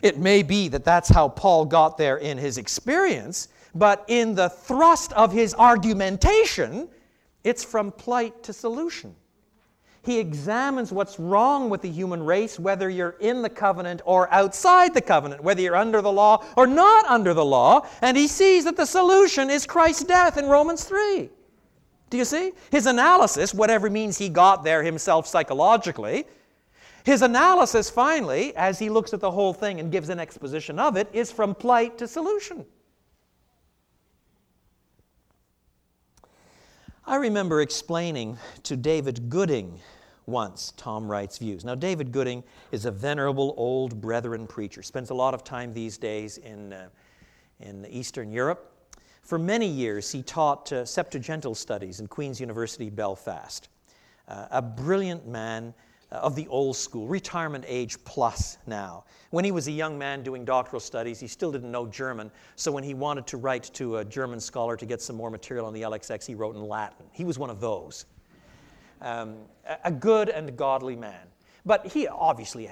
It may be that that's how Paul got there in his experience, but in the thrust of his argumentation, it's from plight to solution. He examines what's wrong with the human race, whether you're in the covenant or outside the covenant, whether you're under the law or not under the law, and he sees that the solution is Christ's death in Romans 3. Do you see? His analysis, whatever means he got there himself psychologically, his analysis finally, as he looks at the whole thing and gives an exposition of it, is from plight to solution. I remember explaining to David Gooding once Tom Wright's views. Now, David Gooding is a venerable old brethren preacher, spends a lot of time these days in, uh, in Eastern Europe. For many years, he taught uh, Septuagintal studies in Queen's University, Belfast. Uh, a brilliant man of the old school, retirement age plus now. When he was a young man doing doctoral studies, he still didn't know German, so when he wanted to write to a German scholar to get some more material on the LXX, he wrote in Latin. He was one of those. Um, a good and godly man. But he obviously,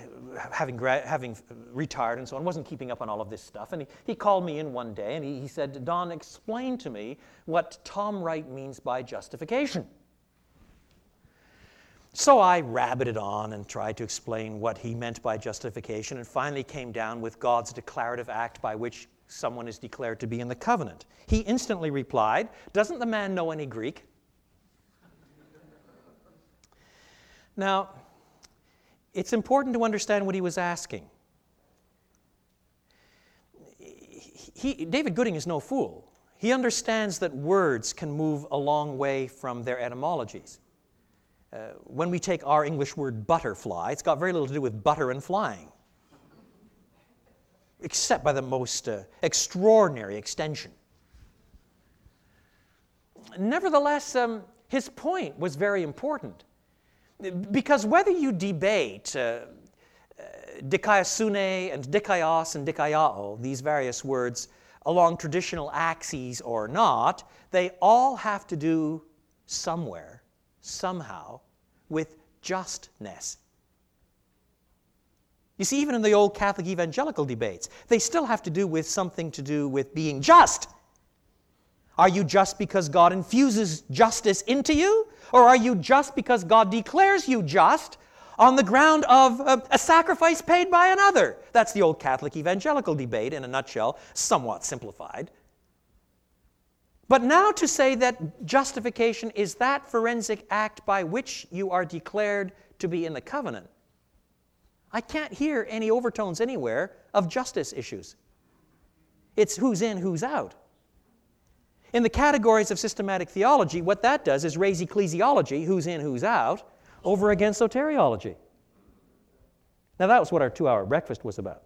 having, gra- having retired and so on, wasn't keeping up on all of this stuff. And he, he called me in one day and he, he said, Don, explain to me what Tom Wright means by justification. So I rabbited on and tried to explain what he meant by justification and finally came down with God's declarative act by which someone is declared to be in the covenant. He instantly replied, Doesn't the man know any Greek? Now, it's important to understand what he was asking. He, David Gooding is no fool. He understands that words can move a long way from their etymologies. Uh, when we take our English word butterfly, it's got very little to do with butter and flying, except by the most uh, extraordinary extension. Nevertheless, um, his point was very important. Because whether you debate uh, uh, dikaiosune and dikaios and dikaiao, these various words, along traditional axes or not, they all have to do somewhere, somehow, with justness. You see, even in the old Catholic evangelical debates, they still have to do with something to do with being just. Are you just because God infuses justice into you? Or are you just because God declares you just on the ground of a, a, sacrifice paid by another? That's the old Catholic evangelical debate in a nutshell, somewhat simplified. But now to say that justification is that forensic act by which you are declared to be in the covenant, I can't hear any overtones anywhere of justice issues. It's who's in, who's out. In the categories of systematic theology, what that does is raise ecclesiology, who's in, who's out, over against soteriology. Now, that was what our two hour breakfast was about.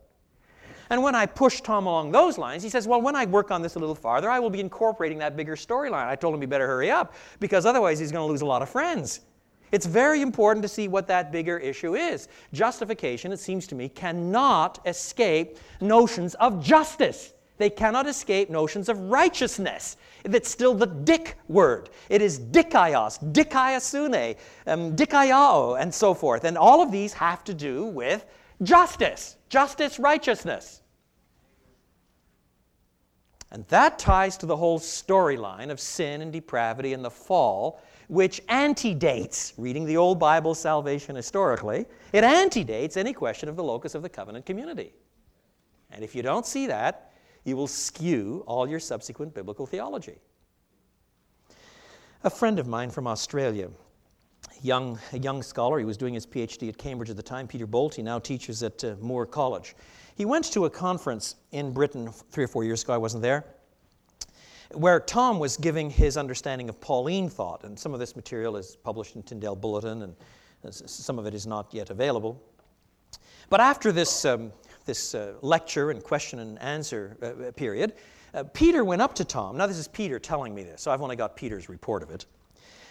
And when I pushed Tom along those lines, he says, Well, when I work on this a little farther, I will be incorporating that bigger storyline. I told him he better hurry up because otherwise he's going to lose a lot of friends. It's very important to see what that bigger issue is. Justification, it seems to me, cannot escape notions of justice. They cannot escape notions of righteousness. That's still the dick word. It is dikaios, dikaiosune, um, dikaiao, and so forth. And all of these have to do with justice, justice, righteousness. And that ties to the whole storyline of sin and depravity and the fall, which antedates, reading the old Bible salvation historically, it antedates any question of the locus of the covenant community. And if you don't see that, you will skew all your subsequent biblical theology. A friend of mine from Australia, young, a young scholar, he was doing his PhD at Cambridge at the time, Peter Bolt, he now teaches at uh, Moore College. He went to a conference in Britain three or four years ago, I wasn't there, where Tom was giving his understanding of Pauline thought, and some of this material is published in Tyndale Bulletin, and some of it is not yet available. But after this um, this uh, lecture and question and answer uh, period, uh, Peter went up to Tom. Now, this is Peter telling me this, so I've only got Peter's report of it.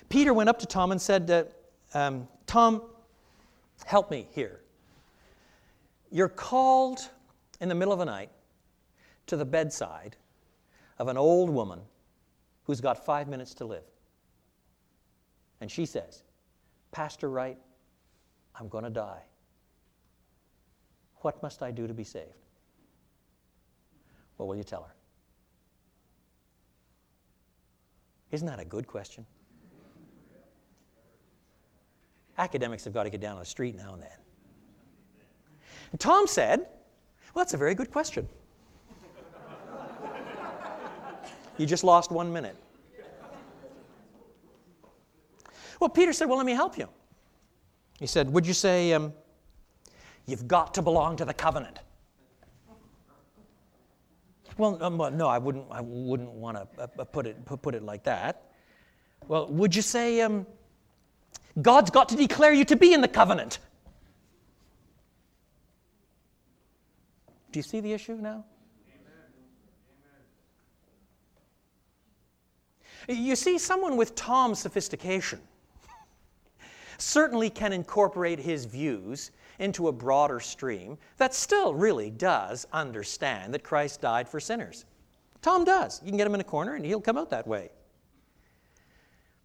Peter went up to Tom and said, um, Tom, help me here. You're called in the middle of the night to the bedside of an old woman who's got five minutes to live. And she says, Pastor Wright, I'm going to die. What must I do to be saved? What will you tell her? Isn't that a good question? Academics have got to get down on the street now and then. And Tom said, Well, that's a very good question. you just lost one minute. Well, Peter said, Well, let me help you. He said, Would you say, um, You've got to belong to the covenant. Well, um, no, I wouldn't, I wouldn't want to uh, put, it, put it like that. Well, would you say um, God's got to declare you to be in the covenant? Do you see the issue now? You see, someone with Tom's sophistication certainly can incorporate his views into a broader stream that still really does understand that Christ died for sinners. Tom does. You can get him in a corner and he'll come out that way.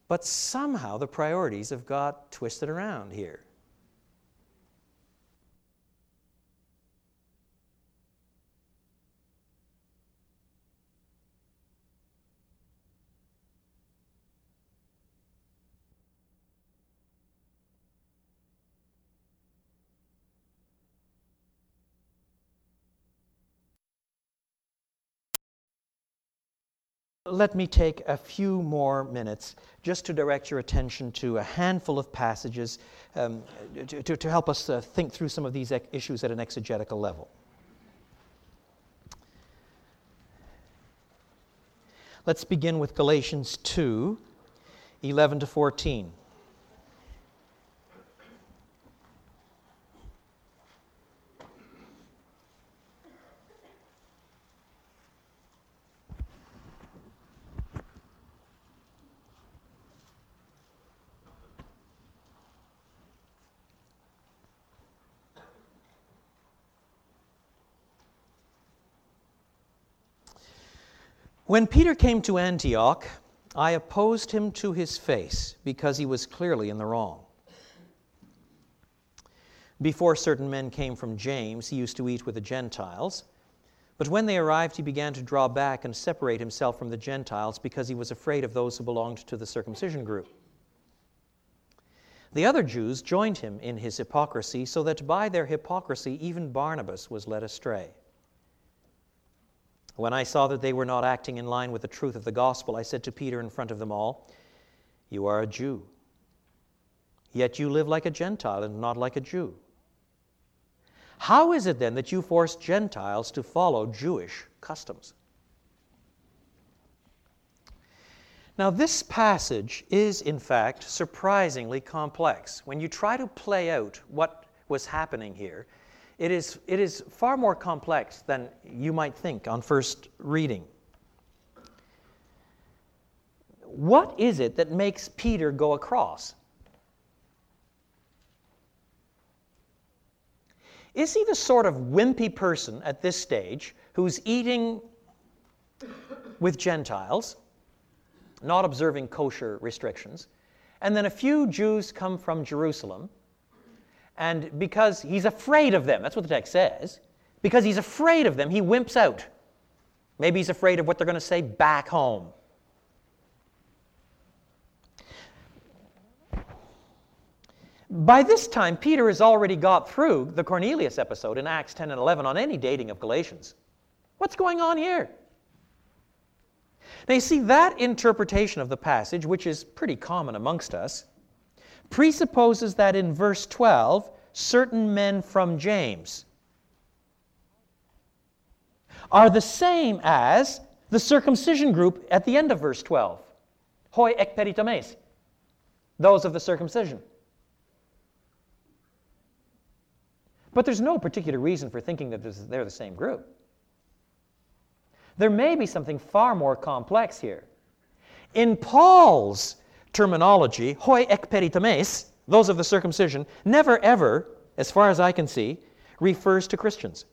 But somehow the priorities have got twisted around here. Let me take a few more minutes just to direct your attention to a handful of passages um, to, to, to, help us uh, think through some of these issues at an exegetical level. Let's begin with Galatians 2 11 to 14. When Peter came to Antioch, I opposed him to his face because he was clearly in the wrong. Before certain men came from James, he used to eat with the Gentiles. But when they arrived, he began to draw back and separate himself from the Gentiles because he was afraid of those who belonged to the circumcision group. The other Jews joined him in his hypocrisy, so that by their hypocrisy even Barnabas was led astray. When I saw that they were not acting in line with the truth of the gospel, I said to Peter in front of them all, You are a Jew, yet you live like a Gentile and not like a Jew. How is it then that you force Gentiles to follow Jewish customs? Now, this passage is, in fact, surprisingly complex. When you try to play out what was happening here, it is, it is far more complex than you might think on first reading. What is it that makes Peter go across? Is he the sort of wimpy person at this stage who's eating with Gentiles, not observing kosher restrictions, and then a few Jews come from Jerusalem and because he's afraid of them, that's what the text says, because he's afraid of them, he wimps out. Maybe he's afraid of what they're going to say back home. By this time, Peter has already got through the Cornelius episode in Acts 10 and 11 on any dating of Galatians. What's going on here? Now, you see, that interpretation of the passage, which is pretty common amongst us, presupposes that in verse 12, certain men from James are the same as the circumcision group at the end of verse 12. Hoi ek peritomes, those of the circumcision. But there's no particular reason for thinking that they're the same group. There may be something far more complex here. In Paul's terminology, hoi ek peritomes, those of the circumcision, never ever, as far as I can see, refers to Christians.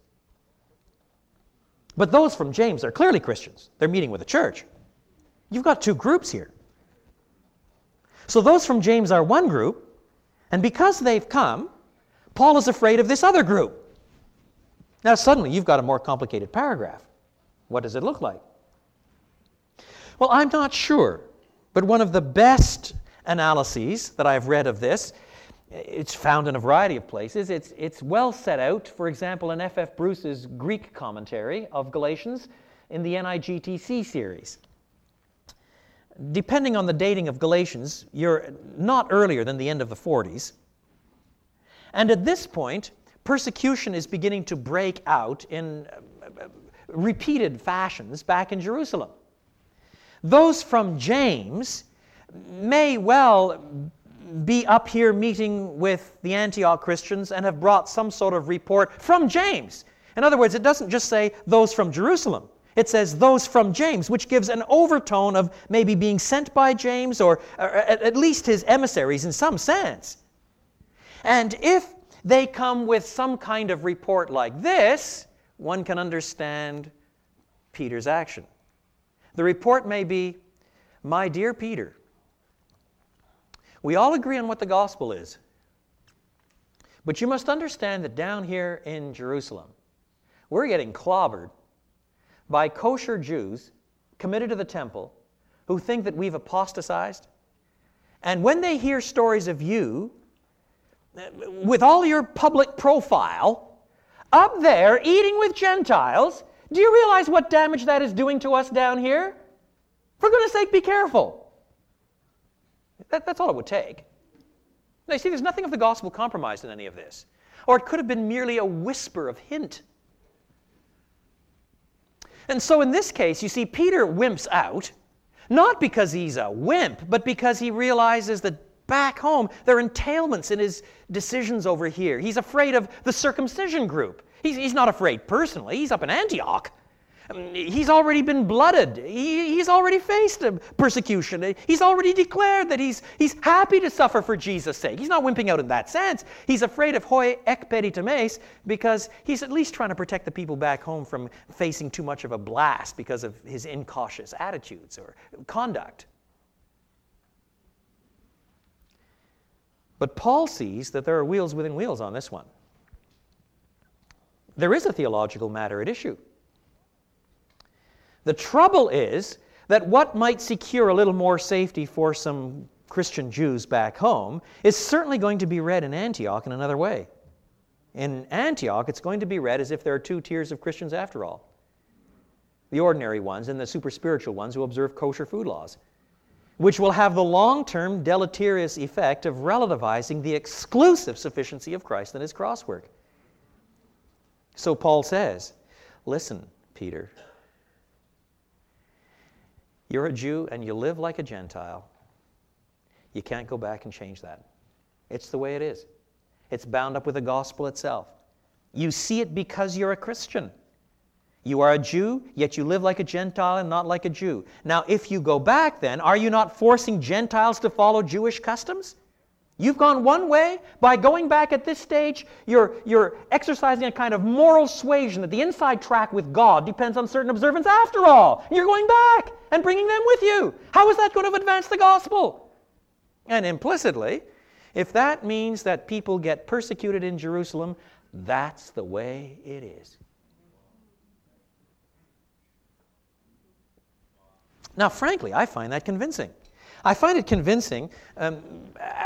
But those from James are clearly Christians. They're meeting with the church. You've got two groups here. So those from James are one group, and because they've come, Paul is afraid of this other group. Now, suddenly, you've got a more complicated paragraph. What does it look like? Well, I'm not sure but one of the best analyses that I've read of this, it's found in a variety of places. It's, it's well set out, for example, in F.F. Bruce's Greek commentary of Galatians in the NIGTC series. Depending on the dating of Galatians, you're not earlier than the end of the 40s. And at this point, persecution is beginning to break out in uh, repeated fashions back in Jerusalem. Those from James may well be up here meeting with the Antioch Christians and have brought some sort of report from James. In other words, it doesn't just say those from Jerusalem. It says those from James, which gives an overtone of maybe being sent by James or, or at least his emissaries in some sense. And if they come with some kind of report like this, one can understand Peter's action. The report may be My dear Peter, we all agree on what the gospel is. But you must understand that down here in Jerusalem, we're getting clobbered by kosher Jews committed to the temple who think that we've apostatized. And when they hear stories of you, with all your public profile, up there eating with Gentiles, do you realize what damage that is doing to us down here? For goodness sake, be careful. That, that's all it would take. Now, you see, there's nothing of the gospel compromised in any of this. Or it could have been merely a whisper of hint. And so in this case, you see, Peter wimps out, not because he's a wimp, but because he realizes that back home there are entailments in his decisions over here. He's afraid of the circumcision group. He's, he's not afraid personally, he's up in Antioch. Um, he's already been blooded. He, he's already faced um, persecution. He's already declared that he's, he's happy to suffer for Jesus' sake. He's not wimping out in that sense. He's afraid of hoi ek peritomes because he's at least trying to protect the people back home from facing too much of a blast because of his incautious attitudes or conduct. But Paul sees that there are wheels within wheels on this one. There is a theological matter at issue. The trouble is that what might secure a little more safety for some Christian Jews back home is certainly going to be read in Antioch in another way. In Antioch, it's going to be read as if there are two tiers of Christians after all the ordinary ones and the super spiritual ones who observe kosher food laws, which will have the long term deleterious effect of relativizing the exclusive sufficiency of Christ and his cross work. So Paul says, Listen, Peter, you're a Jew and you live like a Gentile. You can't go back and change that. It's the way it is. It's bound up with the gospel itself. You see it because you're a Christian. You are a Jew, yet you live like a Gentile and not like a Jew. Now, if you go back, then, are you not forcing Gentiles to follow Jewish customs? You've gone one way. By going back at this stage, you're, you're exercising a kind of moral suasion that the inside track with God depends on certain observance after all. You're going back and bringing them with you. How is that going to advance the gospel? And implicitly, if that means that people get persecuted in Jerusalem, that's the way it is. Now, frankly, I find that convincing. I find it convincing um,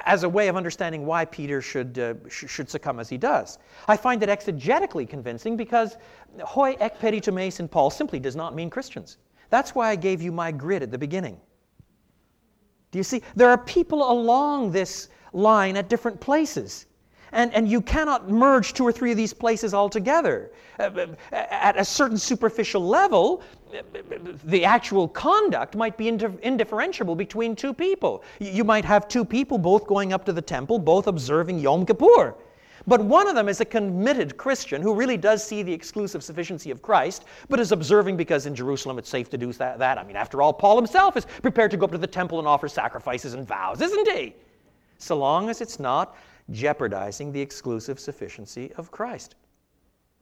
as a way of understanding why Peter should, uh, sh- should succumb as he does. I find it exegetically convincing because hoi ek peritomes in Paul simply does not mean Christians. That's why I gave you my grid at the beginning. Do you see? There are people along this line at different places. And, and you cannot merge two or three of these places altogether. Uh, at a certain superficial level, the actual conduct might be indifferentiable between two people. You might have two people both going up to the temple, both observing Yom Kippur. But one of them is a committed Christian who really does see the exclusive sufficiency of Christ, but is observing because in Jerusalem it's safe to do that. I mean, after all, Paul himself is prepared to go up to the temple and offer sacrifices and vows, isn't he? So long as it's not jeopardizing the exclusive sufficiency of Christ.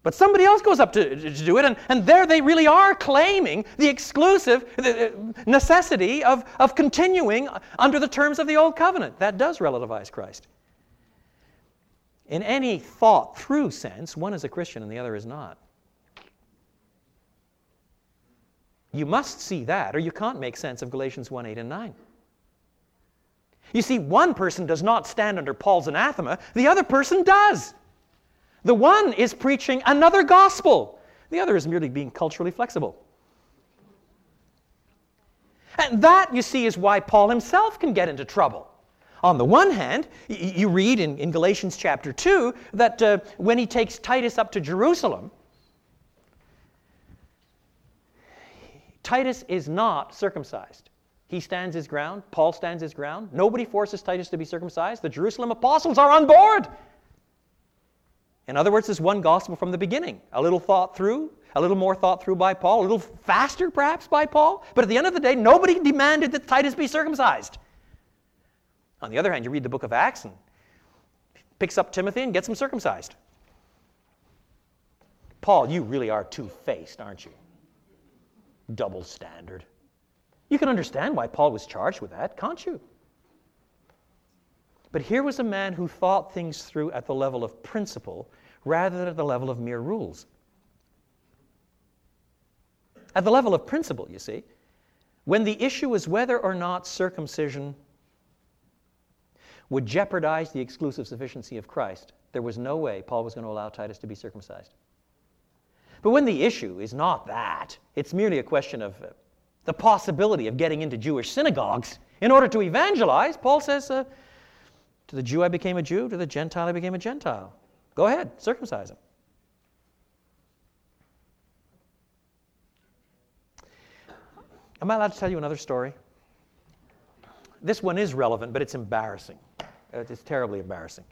But somebody else goes up to, to do it, and, and there they really are claiming the exclusive necessity of, of continuing under the terms of the Old Covenant. That does relativize Christ. In any thought through sense, one is a Christian and the other is not. You must see that, or you can't make sense of Galatians 1 8 and 9. You see, one person does not stand under Paul's anathema, the other person does. The one is preaching another gospel, the other is merely being culturally flexible. And that, you see, is why Paul himself can get into trouble. On the one hand, you read in, in Galatians chapter 2 that uh, when he takes Titus up to Jerusalem, Titus is not circumcised. He stands his ground. Paul stands his ground. Nobody forces Titus to be circumcised. The Jerusalem apostles are on board. In other words, there's one gospel from the beginning. A little thought through, a little more thought through by Paul, a little faster perhaps by Paul. But at the end of the day, nobody demanded that Titus be circumcised. On the other hand, you read the book of Acts and picks up Timothy and gets him circumcised. Paul, you really are two faced, aren't you? Double standard. You can understand why Paul was charged with that, can't you? But here was a man who thought things through at the level of principle rather than at the level of mere rules. At the level of principle, you see, when the issue was whether or not circumcision would jeopardize the exclusive sufficiency of Christ, there was no way Paul was going to allow Titus to be circumcised. But when the issue is not that, it's merely a question of uh, the possibility of getting into Jewish synagogues in order to evangelize, Paul says, uh, To the Jew I became a Jew, to the Gentile I became a Gentile. Go ahead, circumcise him. Am I allowed to tell you another story? This one is relevant, but it's embarrassing. It's terribly embarrassing.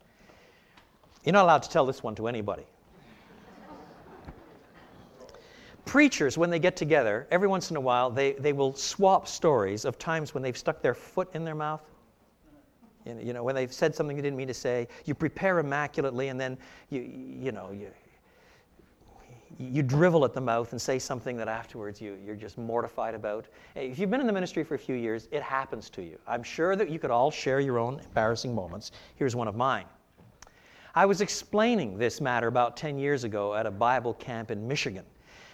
You're not allowed to tell this one to anybody. Preachers, when they get together, every once in a while, they, they will swap stories of times when they've stuck their foot in their mouth. You know, when they've said something they didn't mean to say. You prepare immaculately, and then you, you know, you, you drivel at the mouth and say something that afterwards you, you're just mortified about. If you've been in the ministry for a few years, it happens to you. I'm sure that you could all share your own embarrassing moments. Here's one of mine. I was explaining this matter about 10 years ago at a Bible camp in Michigan.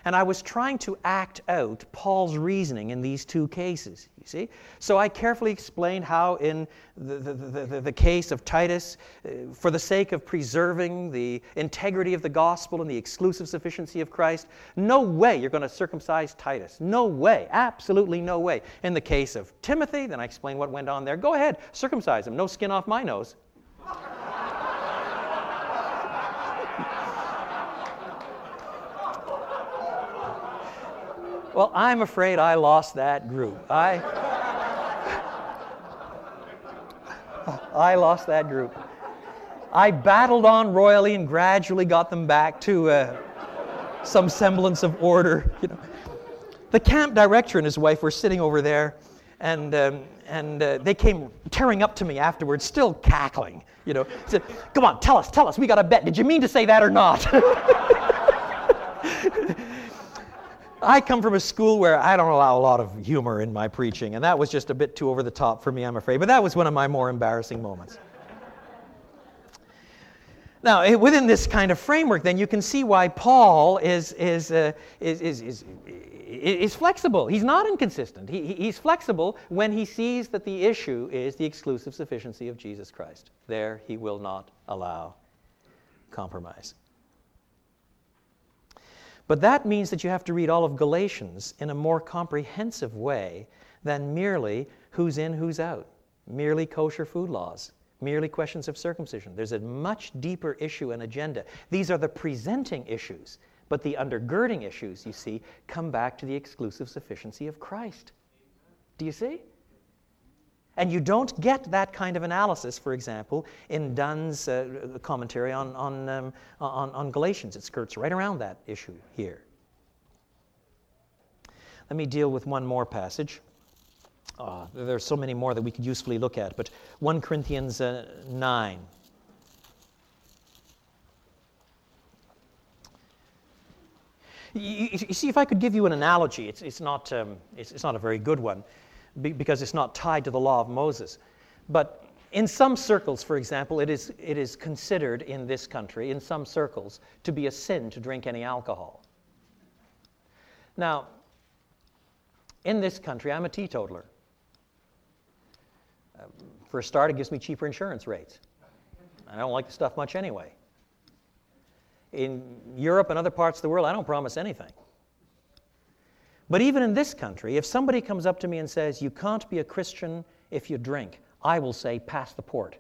And I was trying to act out Paul's reasoning in these two cases, you see? So I carefully explained how, in the, the, the, the, case of Titus, uh, for the sake of preserving the integrity of the gospel and the exclusive sufficiency of Christ, no way you're going to circumcise Titus. No way. Absolutely no way. In the case of Timothy, then I explained what went on there. Go ahead, circumcise him. No skin off my nose. Well, I'm afraid I lost that group. I, I lost that group. I battled on royally and gradually got them back to uh, some semblance of order. You know. The camp director and his wife were sitting over there, and, um, and uh, they came tearing up to me afterwards, still cackling. You know, said, "Come on, tell us, tell us. We got a bet. Did you mean to say that or not?" I come from a school where I don't allow a lot of humor in my preaching, and that was just a bit too over the top for me, I'm afraid. But that was one of my more embarrassing moments. Now, within this kind of framework, then you can see why Paul is, is, uh, is, is, is, is, flexible. He's not inconsistent. He, he's flexible when he sees that the issue is the exclusive sufficiency of Jesus Christ. There, he will not allow compromise. But that means that you have to read all of Galatians in a more comprehensive way than merely who's in, who's out, merely kosher food laws, merely questions of circumcision. There's a much deeper issue and agenda. These are the presenting issues, but the undergirding issues, you see, come back to the exclusive sufficiency of Christ. Do you see? And you don't get that kind of analysis, for example, in Dunn's uh, commentary on, on, um, on, on Galatians. It skirts right around that issue here. Let me deal with one more passage. Uh, there are so many more that we could usefully look at, but 1 Corinthians uh, 9. You, you, see, if I could give you an analogy, it's, it's, not, um, it's, it's not a very good one because it's not tied to the law of Moses. But in some circles, for example, it is, it is considered in this country, in some circles, to be a sin to drink any alcohol. Now, in this country, I'm a teetotaler. Uh, for a start, it gives me cheaper insurance rates. I don't like the stuff much anyway. In Europe and other parts of the world, I don't promise anything. But even in this country, if somebody comes up to me and says, You can't be a Christian if you drink, I will say, Pass the port.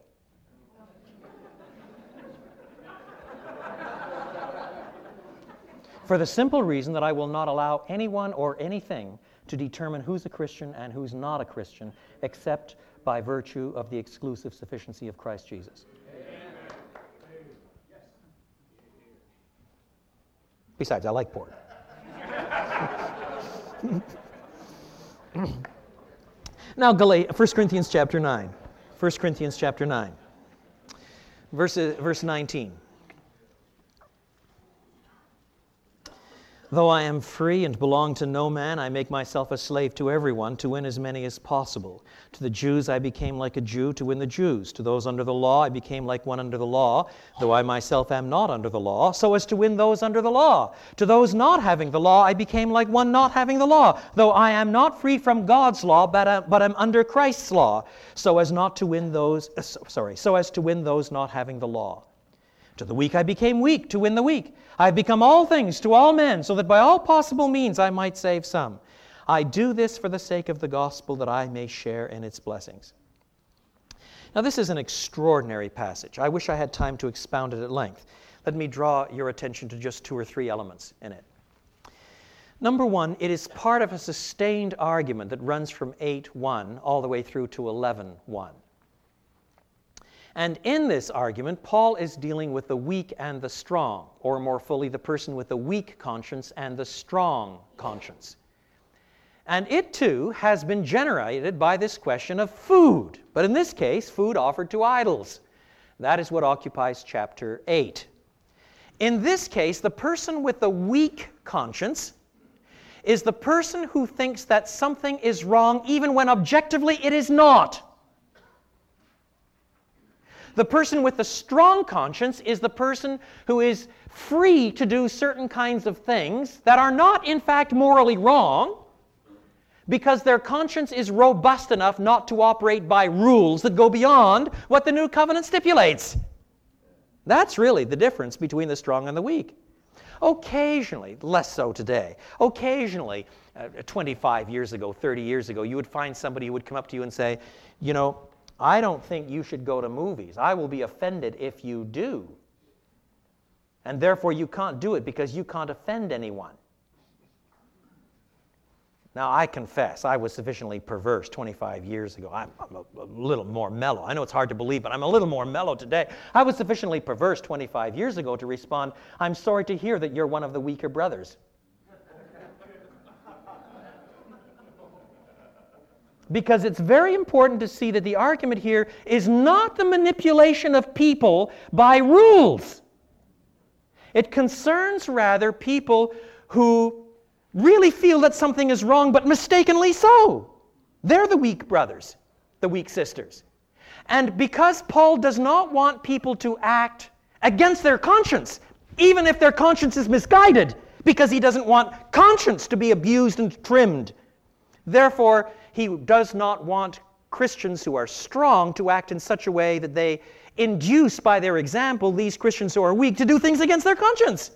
For the simple reason that I will not allow anyone or anything to determine who's a Christian and who's not a Christian, except by virtue of the exclusive sufficiency of Christ Jesus. Besides, I like port. now, 1 Corinthians chapter 9. 1 Corinthians chapter 9. Verse, verse 19. Though I am free and belong to no man, I make myself a slave to everyone to win as many as possible. To the Jews I became like a Jew to win the Jews. To those under the law I became like one under the law, though I myself am not under the law, so as to win those under the law. To those not having the law I became like one not having the law, though I am not free from God's law, but, I, uh, but am under Christ's law, so as not to win those, uh, sorry, so as to win those not having the law. To the weak I became weak to win the weak. I have become all things to all men, so that by all possible means I might save some. I do this for the sake of the gospel that I may share in its blessings. Now, this is an extraordinary passage. I wish I had time to expound it at length. Let me draw your attention to just two or three elements in it. Number one, it is part of a sustained argument that runs from 8 1 all the way through to 11 1. And in this argument, Paul is dealing with the weak and the strong, or more fully, the person with the weak conscience and the strong conscience. And it too has been generated by this question of food, but in this case, food offered to idols. That is what occupies chapter 8. In this case, the person with the weak conscience is the person who thinks that something is wrong even when objectively it is not. The person with the strong conscience is the person who is free to do certain kinds of things that are not, in fact, morally wrong, because their conscience is robust enough not to operate by rules that go beyond what the new covenant stipulates. That's really the difference between the strong and the weak. Occasionally, less so today, occasionally, uh, 25 years ago, 30 years ago, you would find somebody who would come up to you and say, You know, I don't think you should go to movies. I will be offended if you do. And therefore, you can't do it because you can't offend anyone. Now, I confess, I was sufficiently perverse 25 years ago. I'm, I'm a, a, little more mellow. I know it's hard to believe, but I'm a little more mellow today. I was sufficiently perverse 25 years ago to respond, I'm sorry to hear that you're one of the weaker brothers. Because it's very important to see that the argument here is not the manipulation of people by rules. It concerns rather people who really feel that something is wrong, but mistakenly so. They're the weak brothers, the weak sisters. And because Paul does not want people to act against their conscience, even if their conscience is misguided, because he doesn't want conscience to be abused and trimmed. Therefore, he does not want Christians who are strong to act in such a way that they induce by their example these Christians who are weak to do things against their conscience.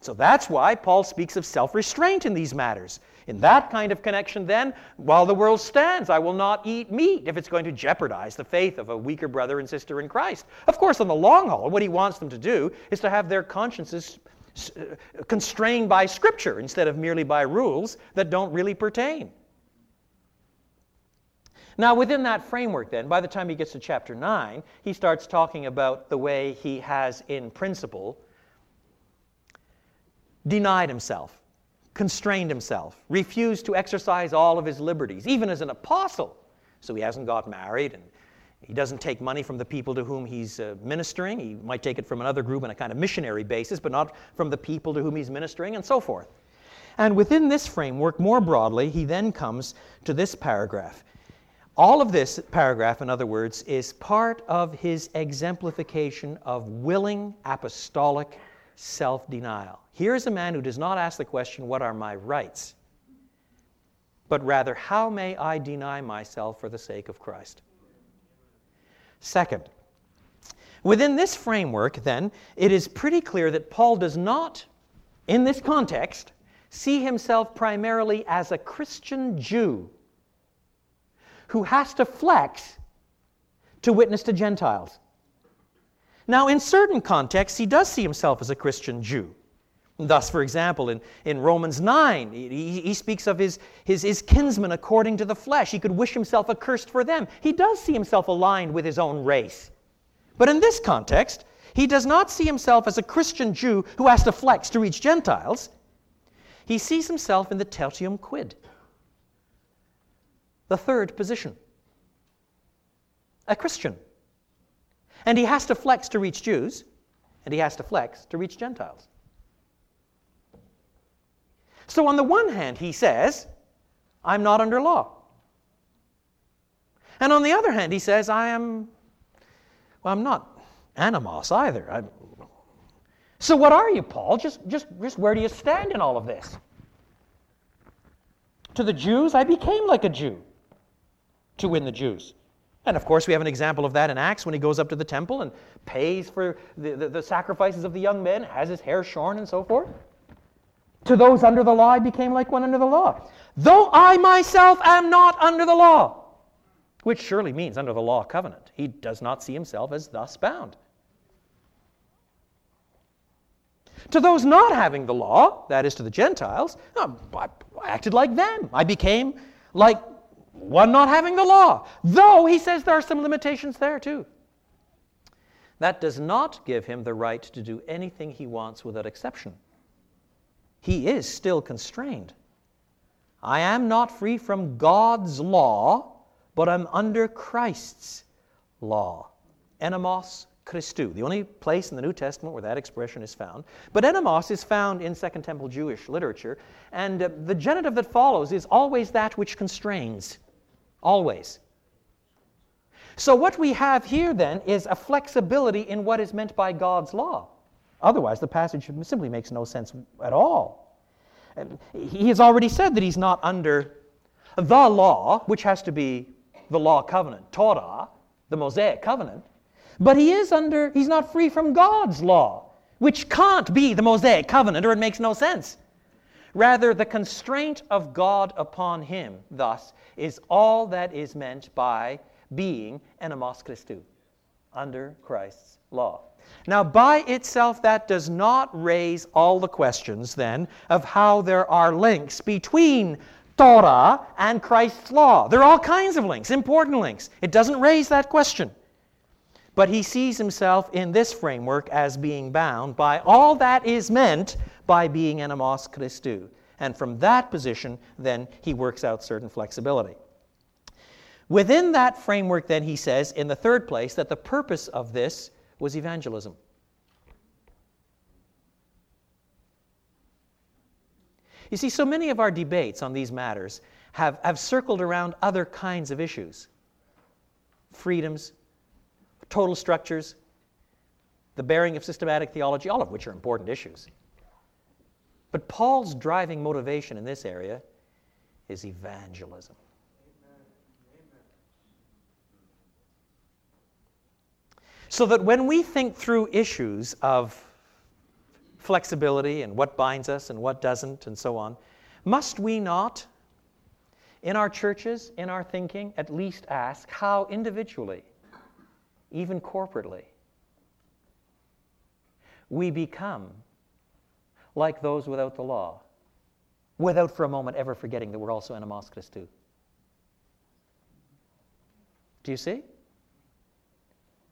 So that's why Paul speaks of self restraint in these matters. In that kind of connection, then, while the world stands, I will not eat meat if it's going to jeopardize the faith of a weaker brother and sister in Christ. Of course, on the long haul, what he wants them to do is to have their consciences uh, constrained by Scripture instead of merely by rules that don't really pertain. Now, within that framework, then, by the time he gets to chapter 9, he starts talking about the way he has, in principle, denied himself, constrained himself, refused to exercise all of his liberties, even as an apostle. So he hasn't got married and he doesn't take money from the people to whom he's uh, ministering. He might take it from another group on a kind of missionary basis, but not from the people to whom he's ministering, and so forth. And within this framework, more broadly, he then comes to this paragraph. All of this paragraph, in other words, is part of his exemplification of willing apostolic self denial. Here is a man who does not ask the question, What are my rights? but rather, How may I deny myself for the sake of Christ? Second, within this framework, then, it is pretty clear that Paul does not, in this context, see himself primarily as a Christian Jew who has to flex to witness to Gentiles. Now, in certain contexts, he does see himself as a Christian Jew. Thus, for example, in, in Romans 9, he, he speaks of his, his, his kinsmen according to the flesh. He could wish himself accursed for them. He does see himself aligned with his own race. But in this context, he does not see himself as a Christian Jew who has to flex to reach Gentiles. He sees himself in the tertium quid, the third position. A Christian. And he has to flex to reach Jews, and he has to flex to reach Gentiles. So, on the one hand, he says, I'm not under law. And on the other hand, he says, I am, well, I'm not anomos either. I'm, so, what are you, Paul? Just, just, just where do you stand in all of this? To the Jews, I became like a Jew to win the Jews. And of course, we have an example of that in Acts when he goes up to the temple and pays for the, the, the sacrifices of the young men, has his hair shorn, and so forth. To those under the law, I became like one under the law. Though I myself am not under the law, which surely means under the law covenant. He does not see himself as thus bound. To those not having the law, that is to the Gentiles, oh, I acted like them. I became like one not having the law. Though he says there are some limitations there too. That does not give him the right to do anything he wants without exception. He is still constrained. I am not free from God's law, but I'm under Christ's law. Ennomos Christou, the only place in the New Testament where that expression is found. But ennomos is found in Second Temple Jewish literature, and uh, the genitive that follows is always that which constrains. Always. So, what we have here then is a flexibility in what is meant by God's law. Otherwise, the passage simply makes no sense at all. He has already said that he's not under the law, which has to be the law covenant, Torah, the Mosaic covenant. But he is under, he's not free from God's law, which can't be the Mosaic covenant, or it makes no sense. Rather, the constraint of God upon him, thus, is all that is meant by being ennomos Christou, under Christ's law. Now, by itself, that does not raise all the questions, then, of how there are links between Torah and Christ's law. There are all kinds of links, important links. It doesn't raise that question. But he sees himself in this framework as being bound by all that is meant by being ennomos Christou. And from that position, then, he works out certain flexibility. Within that framework, then, he says, in the third place, that the purpose of this was evangelism. You see, so many of our debates on these matters have, have circled around other kinds of issues freedoms, total structures, the bearing of systematic theology, all of which are important issues. But Paul's driving motivation in this area is evangelism. So that when we think through issues of flexibility and what binds us and what doesn't and so on, must we not, in our churches, in our thinking, at least ask how individually even corporately, we become like those without the law, without for a moment ever forgetting that we're also ennomos too. Do you see?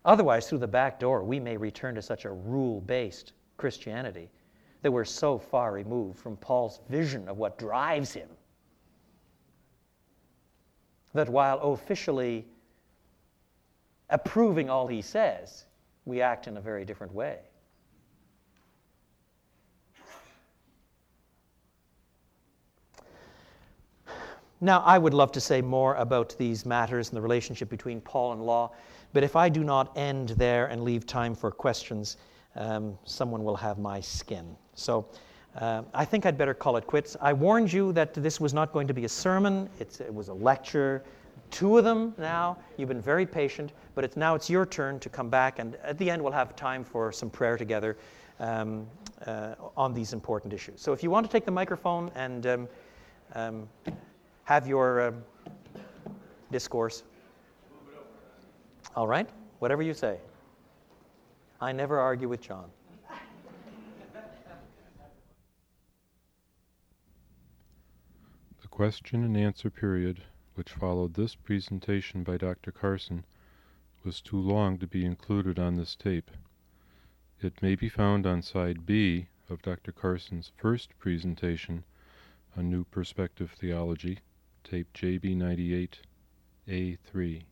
Otherwise, through the back door, we may return to such a rule based Christianity that we're so far removed from Paul's vision of what drives him that while officially approving all he says, we act in a very different way. Now, I would love to say more about these matters and the relationship between Paul and law, but if I do not end there and leave time for questions, um, someone will have my skin. So uh, I think I'd better call it quits. I warned you that this was not going to be a sermon, it's, it was a lecture two of them now. You've been very patient, but it's now it's your turn to come back, and at the end we'll have time for some prayer together um, uh, on these important issues. So if you want to take the microphone and um, um, have your um, discourse. All right, whatever you say. I never argue with John. The question and answer period which followed this presentation by Dr. Carson was too long to be included on this tape. It may be found on side B of Dr. Carson's first presentation on New Perspective Theology, tape JB98A3.